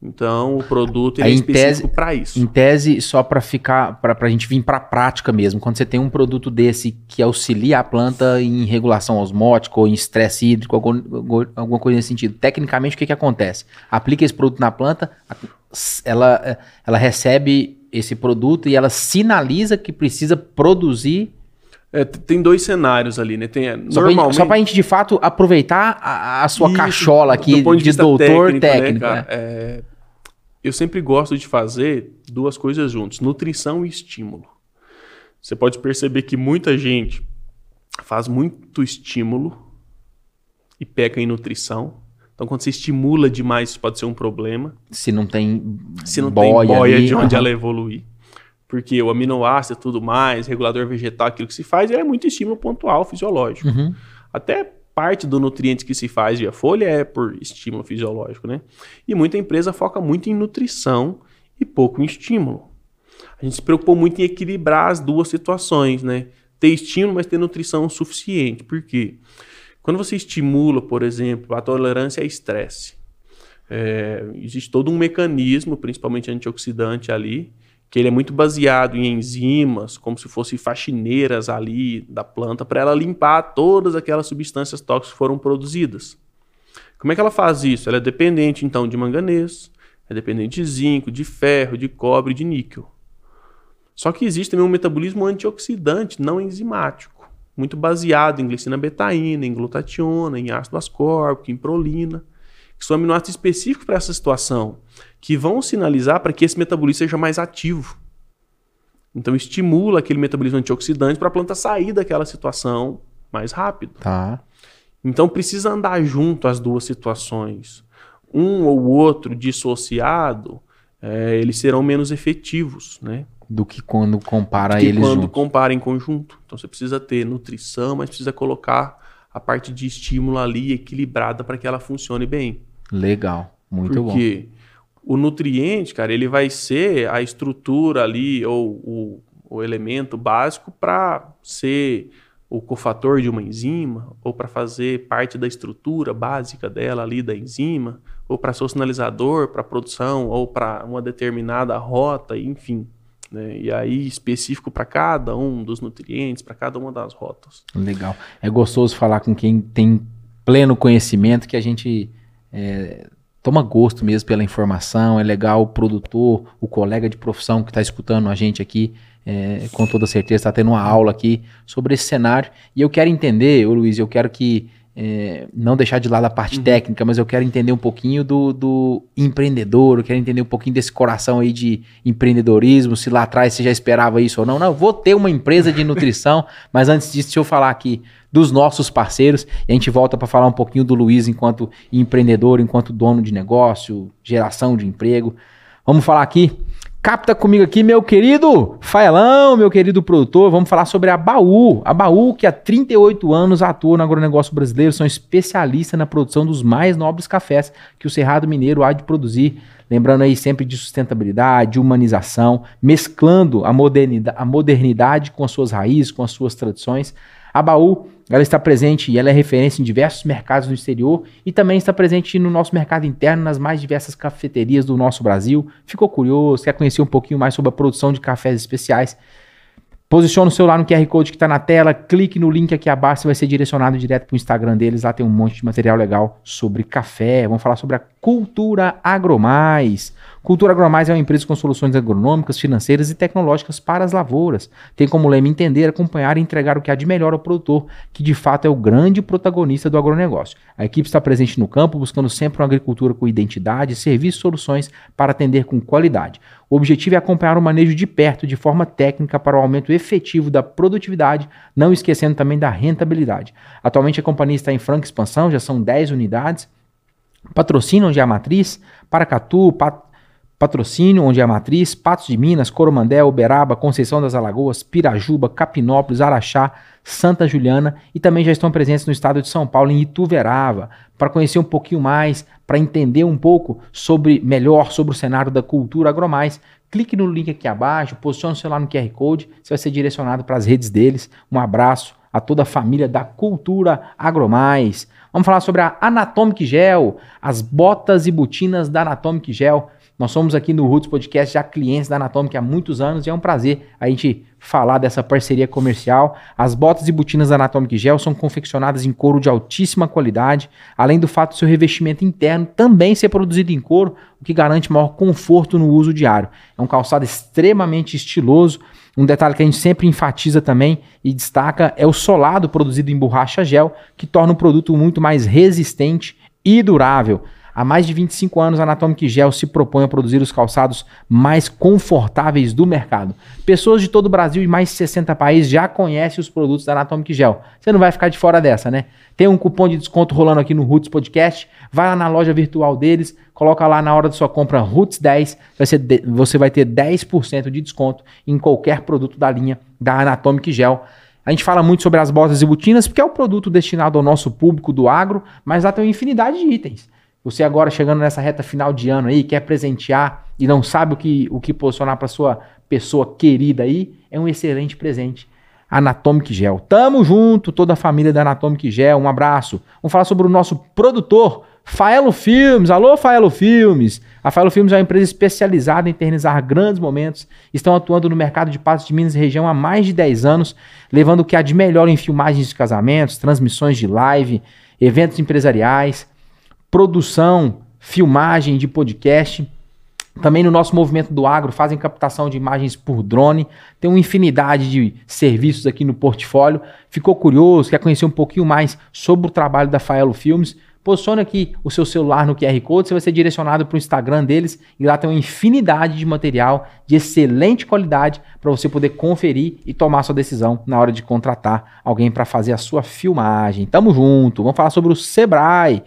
Então, o produto é específico para isso. Em tese, só para ficar, para a gente vir para a prática mesmo, quando você tem um produto desse que auxilia a planta em regulação osmótica ou em estresse hídrico, algum, alguma coisa nesse sentido, tecnicamente o que, que acontece? Aplica esse produto na planta, ela, ela recebe esse produto e ela sinaliza que precisa produzir é, tem dois cenários ali, né? Tem, é, só normalmente... Para a gente, de fato, aproveitar a, a sua Isso, cachola aqui do de, de doutor técnico. técnico né, né? É, eu sempre gosto de fazer duas coisas juntas: nutrição e estímulo. Você pode perceber que muita gente faz muito estímulo e peca em nutrição, Então, quando você estimula demais, isso pode ser um problema. Se não tem Se não boia tem boia ali, de onde aham. ela evoluir. Porque o aminoácido e tudo mais, regulador vegetal, aquilo que se faz, é muito estímulo pontual fisiológico. Uhum. Até parte do nutriente que se faz via folha é por estímulo fisiológico, né? E muita empresa foca muito em nutrição e pouco em estímulo. A gente se preocupou muito em equilibrar as duas situações, né? Ter estímulo, mas ter nutrição suficiente. Por quê? Quando você estimula, por exemplo, a tolerância a estresse, é, existe todo um mecanismo, principalmente antioxidante ali, que ele é muito baseado em enzimas, como se fossem faxineiras ali da planta, para ela limpar todas aquelas substâncias tóxicas que foram produzidas. Como é que ela faz isso? Ela é dependente, então, de manganês, é dependente de zinco, de ferro, de cobre, de níquel. Só que existe também um metabolismo antioxidante, não enzimático, muito baseado em glicina betaína, em glutationa, em ácido ascórbico, em prolina, que são aminoácidos específicos para essa situação, que vão sinalizar para que esse metabolismo seja mais ativo. Então estimula aquele metabolismo antioxidante para a planta sair daquela situação mais rápido. Tá. Então precisa andar junto as duas situações. Um ou outro dissociado, eh, eles serão menos efetivos, né? Do que quando compara que eles quando juntos. compara em conjunto. Então você precisa ter nutrição, mas precisa colocar a parte de estímulo ali equilibrada para que ela funcione bem. Legal. Muito bom. Porque o nutriente, cara, ele vai ser a estrutura ali, ou o, o elemento básico para ser o cofator de uma enzima, ou para fazer parte da estrutura básica dela ali da enzima, ou para ser o sinalizador para produção, ou para uma determinada rota, enfim. né? E aí específico para cada um dos nutrientes, para cada uma das rotas. Legal. É gostoso falar com quem tem pleno conhecimento que a gente é, toma gosto mesmo pela informação. É legal o produtor, o colega de profissão que está escutando a gente aqui, é, com toda certeza está tendo uma aula aqui sobre esse cenário. E eu quero entender, ô Luiz, eu quero que é, não deixar de lado a parte Uhum. técnica, mas eu quero entender um pouquinho do, do empreendedor, eu quero entender um pouquinho desse coração aí de empreendedorismo, se lá atrás você já esperava isso ou não. Não, eu vou ter uma empresa de nutrição, mas antes disso, deixa eu falar aqui dos nossos parceiros e a gente volta para falar um pouquinho do Luiz enquanto empreendedor, enquanto dono de negócio, geração de emprego. Vamos falar aqui. Capta comigo aqui, meu querido Faelão, meu querido produtor. Vamos falar sobre a Baú. A Baú, que há 38 anos atua no agronegócio brasileiro, são especialistas na produção dos mais nobres cafés que o Cerrado Mineiro há de produzir. Lembrando aí sempre de sustentabilidade, humanização, mesclando a modernidade, a modernidade com as suas raízes, com as suas tradições. A Baú, ela está presente e ela é referência em diversos mercados no exterior e também está presente no nosso mercado interno, nas mais diversas cafeterias do nosso Brasil. Ficou curioso, quer conhecer um pouquinho mais sobre a produção de cafés especiais? Posiciona o celular no QR Code que está na tela, clique no link aqui abaixo, você vai ser direcionado direto para o Instagram deles. Lá tem um monte de material legal sobre café. Vamos falar sobre a Cultura Agromais. Cultura Agromais é uma empresa com soluções agronômicas, financeiras e tecnológicas para as lavouras. Tem como lema entender, acompanhar e entregar o que há de melhor ao produtor, que de fato é o grande protagonista do agronegócio. A equipe está presente no campo, buscando sempre uma agricultura com identidade, serviços e soluções para atender com qualidade. O objetivo é acompanhar o manejo de perto, de forma técnica, para o aumento efetivo da produtividade, não esquecendo também da rentabilidade. Atualmente a companhia está em franca expansão, já são 10 unidades. Patrocínio, onde é a matriz, Paracatu, Pat Patrocínio, onde é a matriz, Patos de Minas, Coromandé, Uberaba, Conceição das Alagoas, Pirajuba, Capinópolis, Araxá, Santa Juliana e também já estão presentes no estado de São Paulo, em Ituverava. Para conhecer um pouquinho mais, para entender um pouco sobre melhor sobre o cenário da cultura agromais, clique no link aqui abaixo, posicione o celular no QR Code, você vai ser direcionado para as redes deles. Um abraço a toda a família da Cultura Agromais. Vamos falar sobre a Anatomic Gel, as botas e botinas da Anatomic Gel. Nós somos aqui no Roots Podcast já clientes da Anatomic há muitos anos e é um prazer a gente falar dessa parceria comercial. As botas e botinas da Anatomic Gel são confeccionadas em couro de altíssima qualidade, além do fato do seu revestimento interno também ser produzido em couro, o que garante maior conforto no uso diário. É um calçado extremamente estiloso. Um detalhe que a gente sempre enfatiza também e destaca é o solado produzido em borracha gel, que torna o produto muito mais resistente e durável. Há mais de 25 anos, a Anatomic Gel se propõe a produzir os calçados mais confortáveis do mercado. Pessoas de todo o Brasil e mais de 60 países já conhecem os produtos da Anatomic Gel. Você não vai ficar de fora dessa, né? Tem um cupom de desconto rolando aqui no Roots Podcast. Vai lá na loja virtual deles, coloca lá na hora da sua compra Roots 10, vai ser de, você vai ter 10% de desconto em qualquer produto da linha da Anatomic Gel. A gente fala muito sobre as botas e botinas, porque é o produto destinado ao nosso público do agro, mas lá tem uma infinidade de itens. Você agora chegando nessa reta final de ano aí, quer presentear e não sabe o que, o que posicionar para sua pessoa querida aí, é um excelente presente. Anatomic Gel. Tamo junto, toda a família da Anatomic Gel. Um abraço. Vamos falar sobre o nosso produtor, Faelo Filmes. Alô, Faelo Filmes. A Faelo Filmes é uma empresa especializada em eternizar grandes momentos. Estão atuando no mercado de passos de Minas e região há mais de 10 anos, levando o que há de melhor em filmagens de casamentos, transmissões de live, eventos empresariais produção, filmagem de podcast. Também no nosso movimento do agro fazem captação de imagens por drone. Tem uma infinidade de serviços aqui no portfólio. Ficou curioso, quer conhecer um pouquinho mais sobre o trabalho da Faelo Filmes? Posicione aqui o seu celular no QR Code, você vai ser direcionado para o Instagram deles e lá tem uma infinidade de material de excelente qualidade para você poder conferir e tomar sua decisão na hora de contratar alguém para fazer a sua filmagem. Tamo junto. Vamos falar sobre o Sebrae.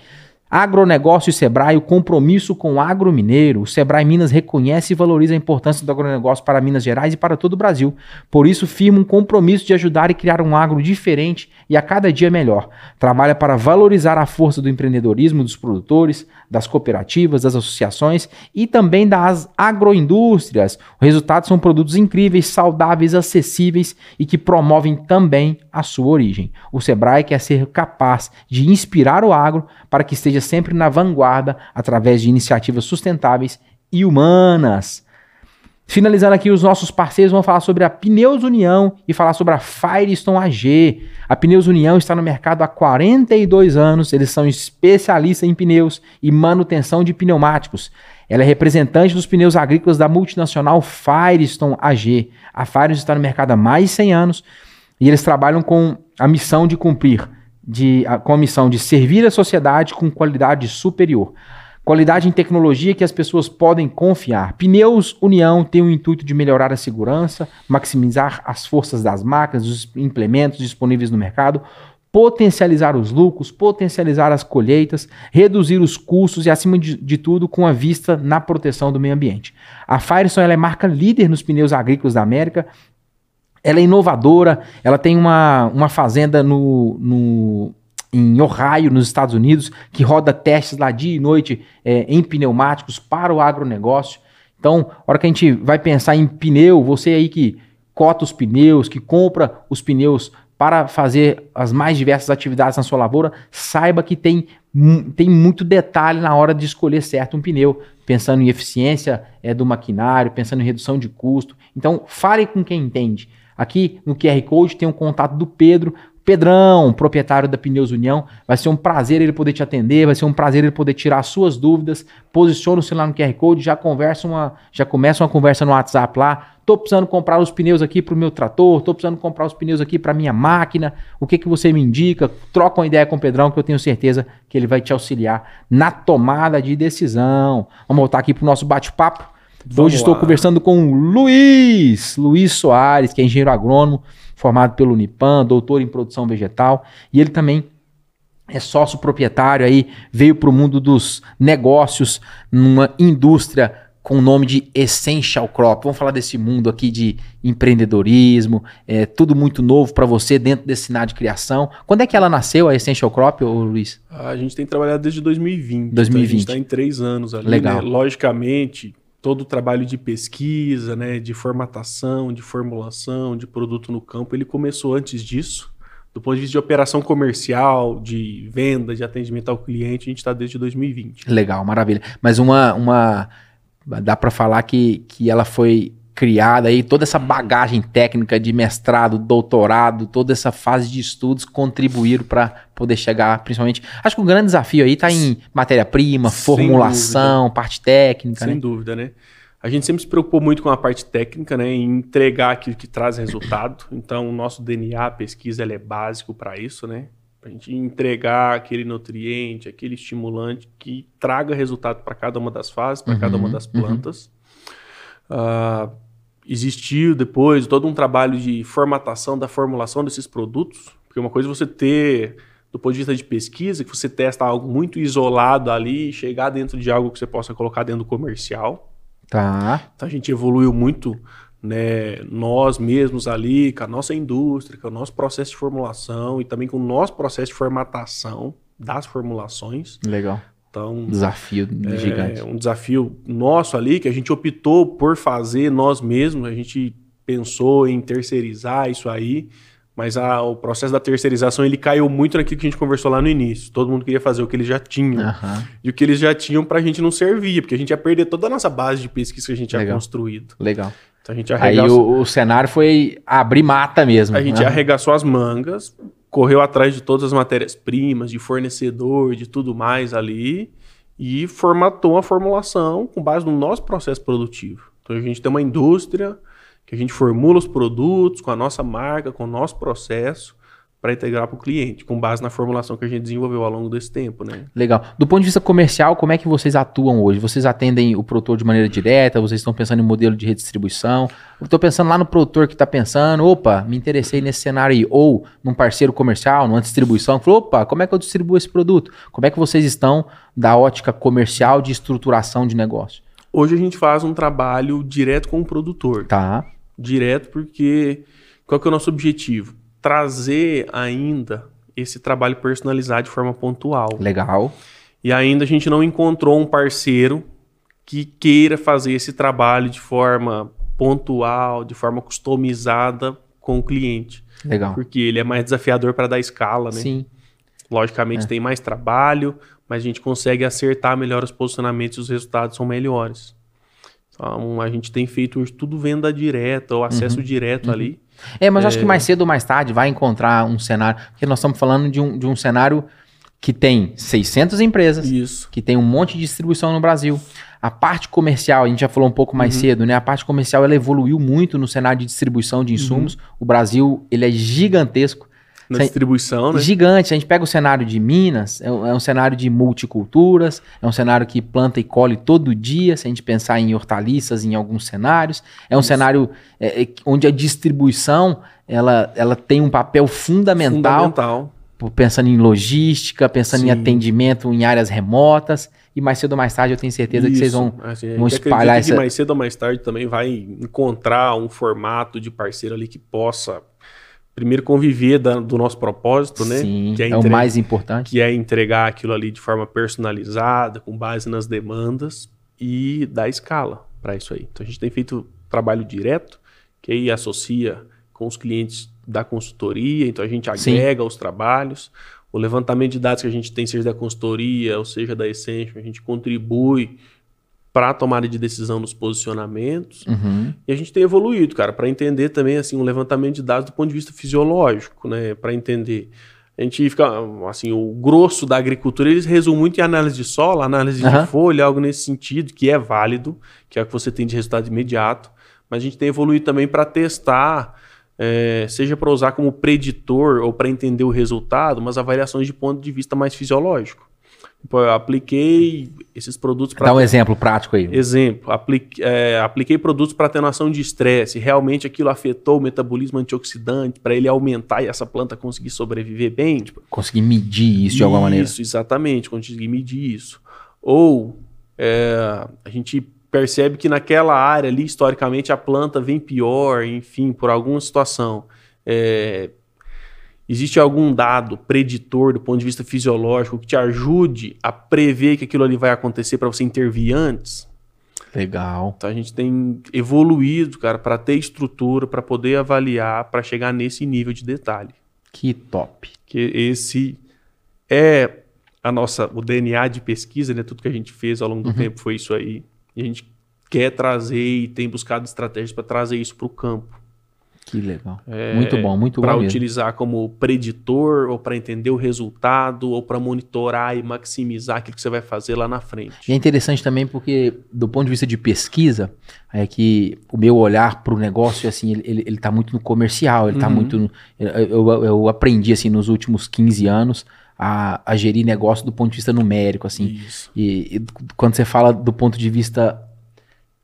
Agronegócio e Sebrae, o compromisso com o agro mineiro. O Sebrae Minas reconhece e valoriza a importância do agronegócio para Minas Gerais e para todo o Brasil. Por isso, firma um compromisso de ajudar e criar um agro diferente e a cada dia melhor. Trabalha para valorizar a força do empreendedorismo dos produtores, das cooperativas, das associações e também das agroindústrias. Os resultados são produtos incríveis, saudáveis, acessíveis e que promovem também a sua origem. O Sebrae quer ser capaz de inspirar o agro para que esteja sempre na vanguarda através de iniciativas sustentáveis e humanas. Finalizando aqui, os nossos parceiros vão falar sobre a Pneus União e falar sobre a Firestone AG. A Pneus União está no mercado há 42 anos, eles são especialistas em pneus e manutenção de pneumáticos. Ela é representante dos pneus agrícolas da multinacional Firestone AG. A Firestone está no mercado há mais de 100 anos e eles trabalham com a missão de cumprir de, com a missão de servir a sociedade com qualidade superior. Qualidade em tecnologia que as pessoas podem confiar. Pneus União tem o intuito de melhorar a segurança, maximizar as forças das máquinas, dos implementos disponíveis no mercado, potencializar os lucros, potencializar as colheitas, reduzir os custos e, acima de, de tudo, com a vista na proteção do meio ambiente. A Firestone é marca líder nos pneus agrícolas da América ela é inovadora, ela tem uma, uma fazenda no, no, em Ohio, nos Estados Unidos, que roda testes lá dia e noite é, em pneumáticos para o agronegócio. Então, a hora que a gente vai pensar em pneu, você aí que cota os pneus, que compra os pneus para fazer as mais diversas atividades na sua lavoura, saiba que tem, tem muito detalhe na hora de escolher certo um pneu, pensando em eficiência é, do maquinário, pensando em redução de custo. Então, fale com quem entende. Aqui no QR Code tem um contato do Pedro. Pedrão, proprietário da Pneus União, vai ser um prazer ele poder te atender, vai ser um prazer ele poder tirar suas dúvidas. Posiciona o celular no QR Code, já conversa uma, já começa uma conversa no WhatsApp lá. Tô precisando comprar os pneus aqui para o meu trator, tô precisando comprar os pneus aqui para minha máquina. O que que você me indica? Troca uma ideia com o Pedrão que eu tenho certeza que ele vai te auxiliar na tomada de decisão. Vamos voltar aqui pro nosso bate-papo. Vamos Hoje lá. estou conversando com o Luiz, Luiz Soares, que é engenheiro agrônomo, formado pelo Unipan, doutor em produção vegetal, e ele também é sócio proprietário aí, veio para o mundo dos negócios numa indústria com o nome de Essential Crop. Vamos falar desse mundo aqui de empreendedorismo, é tudo muito novo para você dentro desse cenário de criação. Quando é que ela nasceu, a Essential Crop, ô Luiz? A gente tem trabalhado desde 2020. 2020. Então a gente está em três anos ali. Legal. Né? Logicamente, todo o trabalho de pesquisa, né, de formatação, de formulação, de produto no campo, ele começou antes disso. Do ponto de vista de operação comercial, de venda, de atendimento ao cliente, a gente está desde 2020. Legal, maravilha. Mas uma, uma dá para falar que, que ela foi criada aí, toda essa bagagem técnica de mestrado, doutorado, toda essa fase de estudos contribuíram para poder chegar, principalmente. Acho que o grande desafio aí está em matéria-prima, formulação, parte técnica. Sem né? dúvida, né? A gente sempre se preocupou muito com a parte técnica, né, em entregar aquilo que traz resultado. Então, o nosso DNA, a pesquisa, ela é básico para isso, né? Para a gente entregar aquele nutriente, aquele estimulante que traga resultado para cada uma das fases, para Uhum, cada uma das uhum. plantas. Ah, existiu depois todo um trabalho de formatação da formulação desses produtos, porque uma coisa é você ter, do ponto de vista de pesquisa, que você testa algo muito isolado ali chegar dentro de algo que você possa colocar dentro do comercial. Tá. Então a gente evoluiu muito, né, nós mesmos ali, com a nossa indústria, com o nosso processo de formulação e também com o nosso processo de formatação das formulações. Legal. Então, Desafio gigante. é um desafio nosso ali que a gente optou por fazer nós mesmos. A gente pensou em terceirizar isso aí, mas a- o processo da terceirização ele caiu muito naquilo que a gente conversou lá no início. Todo mundo queria fazer o que eles já tinham. Aham. E o que eles já tinham pra gente não servia, porque a gente ia perder toda a nossa base de pesquisa que a gente tinha Legal. construído. Legal. Então a gente Aí arregaçou, o, o cenário foi abrir mata mesmo. a gente Aham. arregaçou as mangas, correu atrás de todas as matérias-primas, de fornecedor, de tudo mais ali, e formatou a formulação com base no nosso processo produtivo. Então a gente tem uma indústria que a gente formula os produtos com a nossa marca, com o nosso processo, para integrar para o cliente, com base na formulação que a gente desenvolveu ao longo desse tempo, né? Legal. Do ponto de vista comercial, como é que vocês atuam hoje? Vocês atendem o produtor de maneira direta? Vocês estão pensando em modelo de redistribuição? Estou pensando lá no produtor que está pensando, opa, me interessei nesse cenário aí. Ou num parceiro comercial, numa distribuição, falou, opa, como é que eu distribuo esse produto? Como é que vocês estão da ótica comercial de estruturação de negócio? Hoje a gente faz um trabalho direto com o produtor. Tá, direto porque qual que é o nosso objetivo? Trazer ainda esse trabalho personalizado de forma pontual. legal. E ainda a gente não encontrou um parceiro que queira fazer esse trabalho de forma pontual, de forma customizada com o cliente, Legal. porque ele é mais desafiador para dar escala, né? Sim. Logicamente É. tem mais trabalho, mas a gente consegue acertar melhor os posicionamentos e os resultados são melhores. Então, a gente tem feito hoje tudo venda direta, ou acesso direto ali. É, mas eu acho que mais cedo ou mais tarde vai encontrar um cenário. Porque nós estamos falando de um, de um cenário que tem 600 empresas, Isso. que tem um monte de distribuição no Brasil. A parte comercial, a gente já falou um pouco mais Uhum. cedo, né? A parte comercial ela evoluiu muito no cenário de distribuição de insumos. O Brasil, ele é gigantesco. Na distribuição, né? Gigante. A gente pega o cenário de Minas, é um, é um cenário de multiculturas, é um cenário que planta e colhe todo dia, se a gente pensar em hortaliças em alguns cenários. É um Isso. cenário é, é, onde a distribuição ela, ela tem um papel fundamental, Fundamental. pensando em logística, pensando em Sim. atendimento em áreas remotas. E mais cedo ou mais tarde eu tenho certeza que vocês Isso. vão. Assim, vão espalhar que essa- mais cedo ou mais tarde também vai encontrar um formato de parceiro ali que possa primeiro conviver da- do nosso propósito, né? Sim, que é, é, o mais importante. que é entregar aquilo ali de forma personalizada, com base nas demandas e dar escala para isso aí. Então a gente tem feito trabalho direto, que aí associa com os clientes da consultoria, então a gente Sim. agrega os trabalhos. O levantamento de dados que a gente tem, seja da consultoria ou seja da Essential, a gente contribui para a tomada de decisão dos posicionamentos. Uhum. E a gente tem evoluído, cara, para entender também assim um levantamento de dados do ponto de vista fisiológico, né, para entender. A gente fica assim, o grosso da agricultura, eles resumem muito em análise de solo, análise Aham. de folha, algo nesse sentido, que é válido, que é o que você tem de resultado imediato, mas a gente tem evoluído também para testar é, seja para usar como preditor ou para entender o resultado, mas avaliações de ponto de vista mais fisiológico. Tipo, eu apliquei esses produtos para Dá um exemplo prático aí. Exemplo, aplique- é, apliquei produtos para atenuação de estresse. Realmente aquilo afetou o metabolismo antioxidante para ele aumentar e essa planta conseguir sobreviver bem? Tipo, Conseguir medir isso de alguma maneira. Isso, exatamente, conseguir medir isso. Ou é, a gente percebe que naquela área ali, historicamente, a planta vem pior, enfim, por alguma situação. É, existe algum dado preditor do ponto de vista fisiológico que te ajude a prever que aquilo ali vai acontecer para você intervir antes? Legal. Então a gente tem evoluído, cara, para ter estrutura, para poder avaliar, para chegar nesse nível de detalhe. Que top. Que esse é a nossa, o DNA de pesquisa, né? Tudo que a gente fez ao longo do tempo foi isso aí. E a gente quer trazer e tem buscado estratégias para trazer isso para o campo. Que legal. É, muito bom, muito bom. Para utilizar como preditor, ou para entender o resultado, ou para monitorar e maximizar aquilo que você vai fazer lá na frente. E é interessante também porque, do ponto de vista de pesquisa, é que o meu olhar para o negócio, assim, ele, ele, tá muito no comercial, ele está uhum. muito. Eu, eu, eu, aprendi, assim, nos últimos 15 anos. A, a gerir negócio do ponto de vista numérico, assim. E, e quando você fala do ponto de vista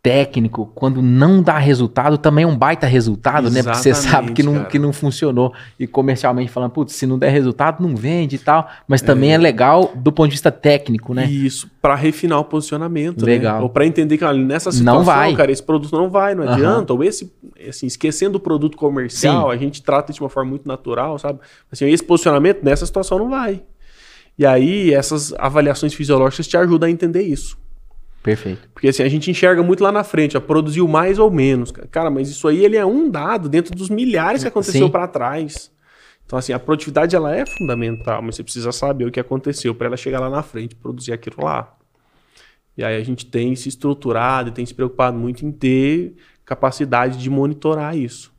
técnico, quando não dá resultado, também é um baita resultado, Exatamente, né? Porque você sabe que não, que não funcionou. E comercialmente falando, putz, se não der resultado, não vende e tal. Mas também é, é legal do ponto de vista técnico, né? Isso, para refinar o posicionamento. Né? Legal. Né? Ou para entender que nessa situação, não vai. cara, esse produto não vai, não uhum. adianta. Ou esse, assim, esquecendo o produto comercial, Sim. a gente trata de uma forma muito natural, sabe? Assim, esse posicionamento nessa situação não vai. E aí, essas avaliações fisiológicas te ajudam a entender isso. Perfeito. Porque assim, a gente enxerga muito lá na frente, a produziu mais ou menos. Cara, mas isso aí ele é um dado dentro dos milhares que aconteceu para trás. Então, assim, a produtividade ela é fundamental, mas você precisa saber o que aconteceu para ela chegar lá na frente e produzir aquilo lá. E aí a gente tem se estruturado e tem se preocupado muito em ter capacidade de monitorar isso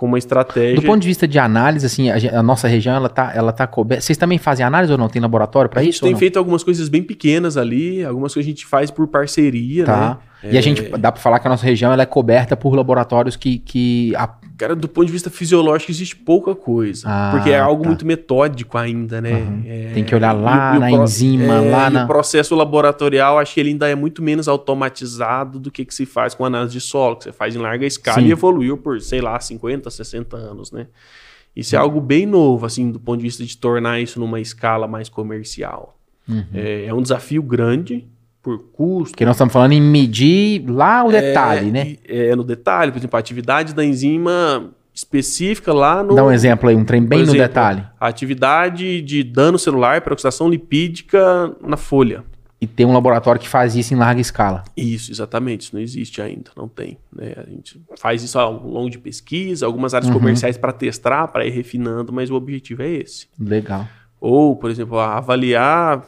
com uma estratégia. Do ponto de vista de análise, assim, a, a, nossa região ela tá, ela tá coberta. Vocês também fazem análise ou não? Tem laboratório para isso? A gente tem feito algumas coisas bem pequenas ali, algumas coisas a gente faz por parceria, tá. né? E é... a gente dá para falar que a nossa região ela é coberta por laboratórios que, que a... Cara, do ponto de vista fisiológico existe pouca coisa, ah, porque é algo tá. muito metódico ainda, né? Uhum. É... Tem que olhar lá e, e na pro... enzima, é, lá na... o processo laboratorial, acho que ele ainda é muito menos automatizado do que, que se faz com análise de solo, que você faz em larga escala Sim. e evoluiu por, sei lá, 50, 60 anos, né? Isso é algo bem novo, assim, do ponto de vista de tornar isso numa escala mais comercial. Uhum. É, é um desafio grande, por custo. Que nós estamos falando em medir lá o detalhe, é, né? É, no detalhe, por exemplo, a atividade da enzima específica lá no. Dá um exemplo aí, um trem bem exemplo, no detalhe. A atividade de dano celular para oxidação lipídica na folha. E tem um laboratório que faz isso em larga escala. Isso, exatamente. Isso não existe ainda, não tem. Né? A gente faz isso ao longo de pesquisa, algumas áreas uhum. comerciais para testar, para ir refinando, mas o objetivo é esse. Legal. Ou, por exemplo, avaliar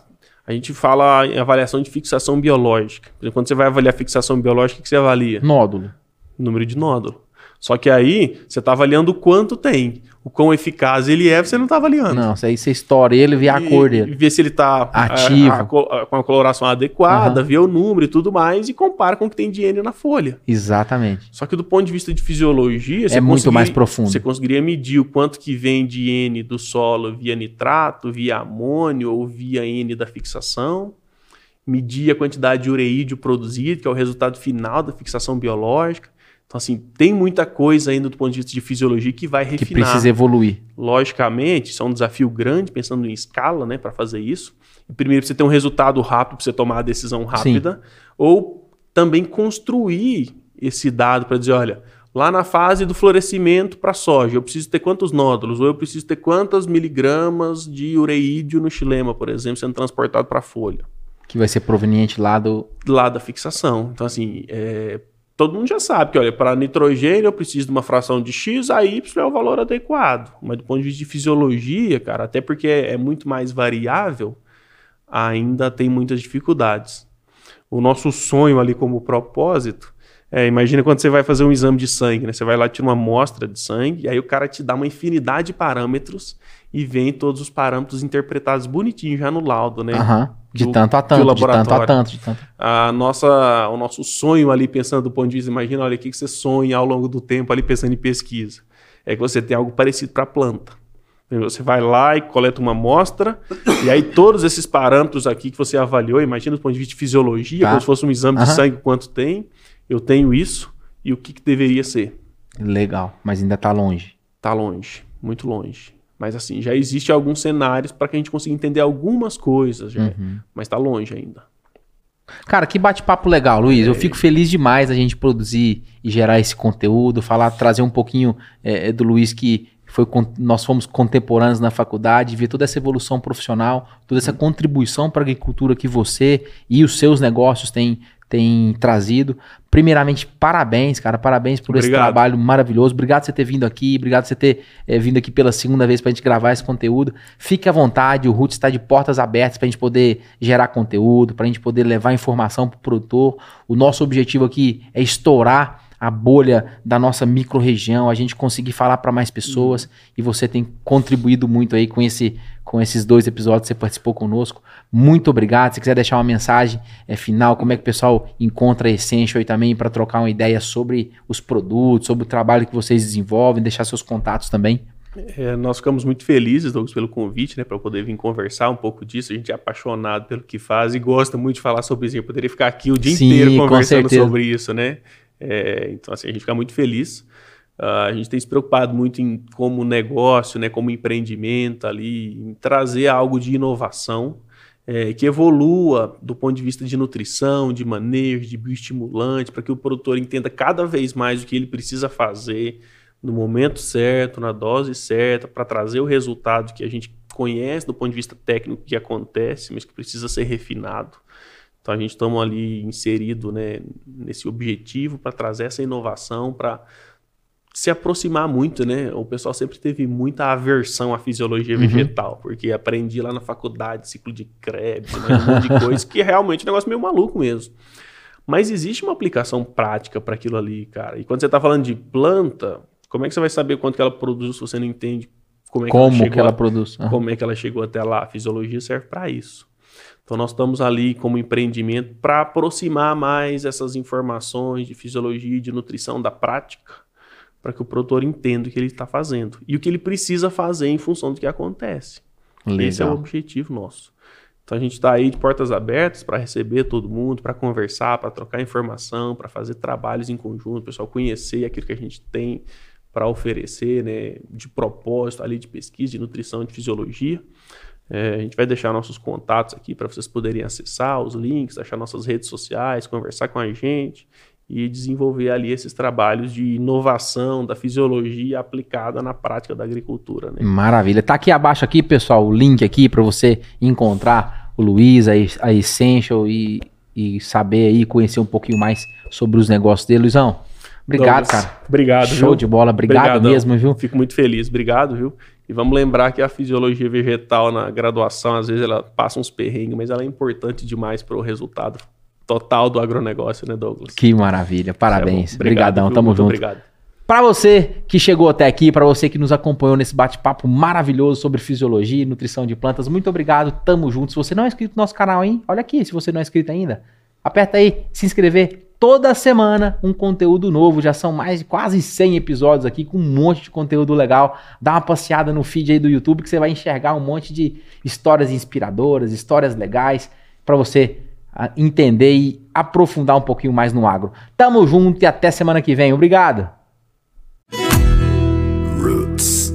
a gente fala em avaliação de fixação biológica. Por exemplo, quando você vai avaliar fixação biológica, o que você avalia? Nódulo. Número de nódulo. Só que aí você está avaliando quanto tem. O quão eficaz ele é, você não está avaliando. Não, isso aí você estoura ele, vê a cor dele. Vê se ele está ativo, com a coloração adequada, uhum. vê o número e tudo mais, e compara com o que tem de N na folha. Exatamente. Só que do ponto de vista de fisiologia, é muito mais profundo. Você conseguiria medir o quanto que vem de N do solo via nitrato, via amônio ou via N da fixação. Medir a quantidade de ureídio produzido, que é o resultado final da fixação biológica então, assim, tem muita coisa ainda do ponto de vista de fisiologia que vai refinar. Que precisa evoluir. Logicamente, isso é um desafio grande, pensando em escala, né, para fazer isso. primeiro, você ter um resultado rápido para você tomar a decisão rápida. Sim. Ou também construir esse dado para dizer, olha, lá na fase do florescimento para soja, eu preciso ter quantos nódulos, ou eu preciso ter quantas miligramas de ureídio no xilema, por exemplo, sendo transportado para a folha. Que vai ser proveniente lá do... Lá da fixação. Então, assim, é, todo mundo já sabe que, olha, para nitrogênio eu preciso de uma fração de X, a Y é o valor adequado. Mas do ponto de vista de fisiologia, cara, até porque é, muito mais variável, ainda tem muitas dificuldades. O nosso sonho ali como propósito é, imagina quando você vai fazer um exame de sangue, né? Você vai lá, tira uma amostra de sangue, e aí o cara te dá uma infinidade de parâmetros e vem todos os parâmetros interpretados bonitinho já no laudo, né? Uhum. De do, tanto a tanto, de tanto a tanto, de tanto. A nossa, o nosso sonho ali, pensando do ponto de vista, imagina, olha, o que, você sonha ao longo do tempo ali pensando em pesquisa? É que você tem algo parecido para a planta. Você vai lá e coleta uma amostra, e aí todos esses parâmetros aqui que você avaliou, imagina do ponto de vista de fisiologia, tá. como se fosse um exame uhum. de sangue, quanto tem, eu tenho isso e o que, que deveria ser. Legal, mas ainda está longe. Está longe, muito longe. Mas assim, já existe alguns cenários para que a gente consiga entender algumas coisas, uhum. mas está longe ainda. Cara, que bate-papo legal, Luiz. É. Eu fico feliz demais a gente produzir e gerar esse conteúdo, falar, trazer um pouquinho é, do Luiz que foi nós fomos contemporâneos na faculdade, ver toda essa evolução profissional, toda essa uhum. contribuição para a agricultura que você e os seus negócios têm, tem trazido. Primeiramente, parabéns, cara. Parabéns por obrigado. esse trabalho maravilhoso. Obrigado por você ter vindo aqui. Obrigado por você ter é, vindo aqui pela segunda vez para a gente gravar esse conteúdo. Fique à vontade. O Roots está de portas abertas para a gente poder gerar conteúdo, para a gente poder levar informação para o produtor. O nosso objetivo aqui é estourar a bolha da nossa microrregião, a gente conseguir falar para mais pessoas. Uhum. E você tem contribuído muito aí com, esse, com esses dois episódios que você participou conosco. Muito obrigado. Se quiser deixar uma mensagem é, final, como é que o pessoal encontra a Essential aí também para trocar uma ideia sobre os produtos, sobre o trabalho que vocês desenvolvem, deixar seus contatos também. É, nós ficamos muito felizes, Douglas, pelo convite, né, para poder vir conversar um pouco disso. A gente é apaixonado pelo que faz e gosta muito de falar sobre isso. Eu poderia ficar aqui o dia Sim, inteiro conversando sobre isso, né? É, então, assim, a gente fica muito feliz. Uh, a gente tem se preocupado muito em como negócio, né, como empreendimento ali, em trazer algo de inovação é, que evolua do ponto de vista de nutrição, de manejo, de bioestimulante, para que o produtor entenda cada vez mais o que ele precisa fazer no momento certo, na dose certa, para trazer o resultado que a gente conhece do ponto de vista técnico que acontece, mas que precisa ser refinado. Então a gente estamos ali inserido né, nesse objetivo para trazer essa inovação, para se aproximar muito, né? O pessoal sempre teve muita aversão à fisiologia uhum. vegetal, porque aprendi lá na faculdade ciclo de Krebs, né, um monte de coisa, que é realmente um negócio meio maluco mesmo. Mas existe uma aplicação prática para aquilo ali, cara. E quando você está falando de planta, como é que você vai saber quanto que ela produz se você não entende como é que, como ela, chegou que ela produz? Uhum. Como é que ela chegou até lá? A fisiologia serve para isso. Então nós estamos ali como empreendimento para aproximar mais essas informações de fisiologia e de nutrição da prática, para que o produtor entenda o que ele está fazendo e o que ele precisa fazer em função do que acontece. Legal. Esse é o objetivo nosso. Então a gente está aí de portas abertas para receber todo mundo, para conversar, para trocar informação, para fazer trabalhos em conjunto, o pessoal conhecer aquilo que a gente tem para oferecer, né, de propósito ali de pesquisa, de nutrição, de fisiologia. É, a gente vai deixar nossos contatos aqui para vocês poderem acessar os links, achar nossas redes sociais, conversar com a gente e desenvolver ali esses trabalhos de inovação da fisiologia aplicada na prática da agricultura. Né? Maravilha. Tá aqui abaixo aqui, pessoal, o link aqui para você encontrar o Luiz, a, a Essential e, e saber aí, conhecer um pouquinho mais sobre os negócios dele. Luizão, obrigado, Douglas, cara. Obrigado, Show viu? de bola. Obrigado Obrigadão. mesmo, viu? Fico muito feliz. Obrigado, viu? E vamos lembrar que a fisiologia vegetal na graduação, às vezes ela passa uns perrengues, mas ela é importante demais para o resultado total do agronegócio, né, Douglas? Que maravilha. Parabéns. É Obrigadão, tamo muito junto. Obrigado. Para você que chegou até aqui, para você que nos acompanhou nesse bate-papo maravilhoso sobre fisiologia e nutrição de plantas, muito obrigado. Tamo junto. Se você não é inscrito no nosso canal, hein? Olha aqui, se você não é inscrito ainda, aperta aí, se inscrever, toda semana um conteúdo novo. Já são mais de quase 100 episódios aqui com um monte de conteúdo legal. Dá uma passeada no feed aí do YouTube que você vai enxergar um monte de histórias inspiradoras, histórias legais para você ah, entender e aprofundar um pouquinho mais no agro. Tamo junto e até semana que vem. Obrigado. Roots.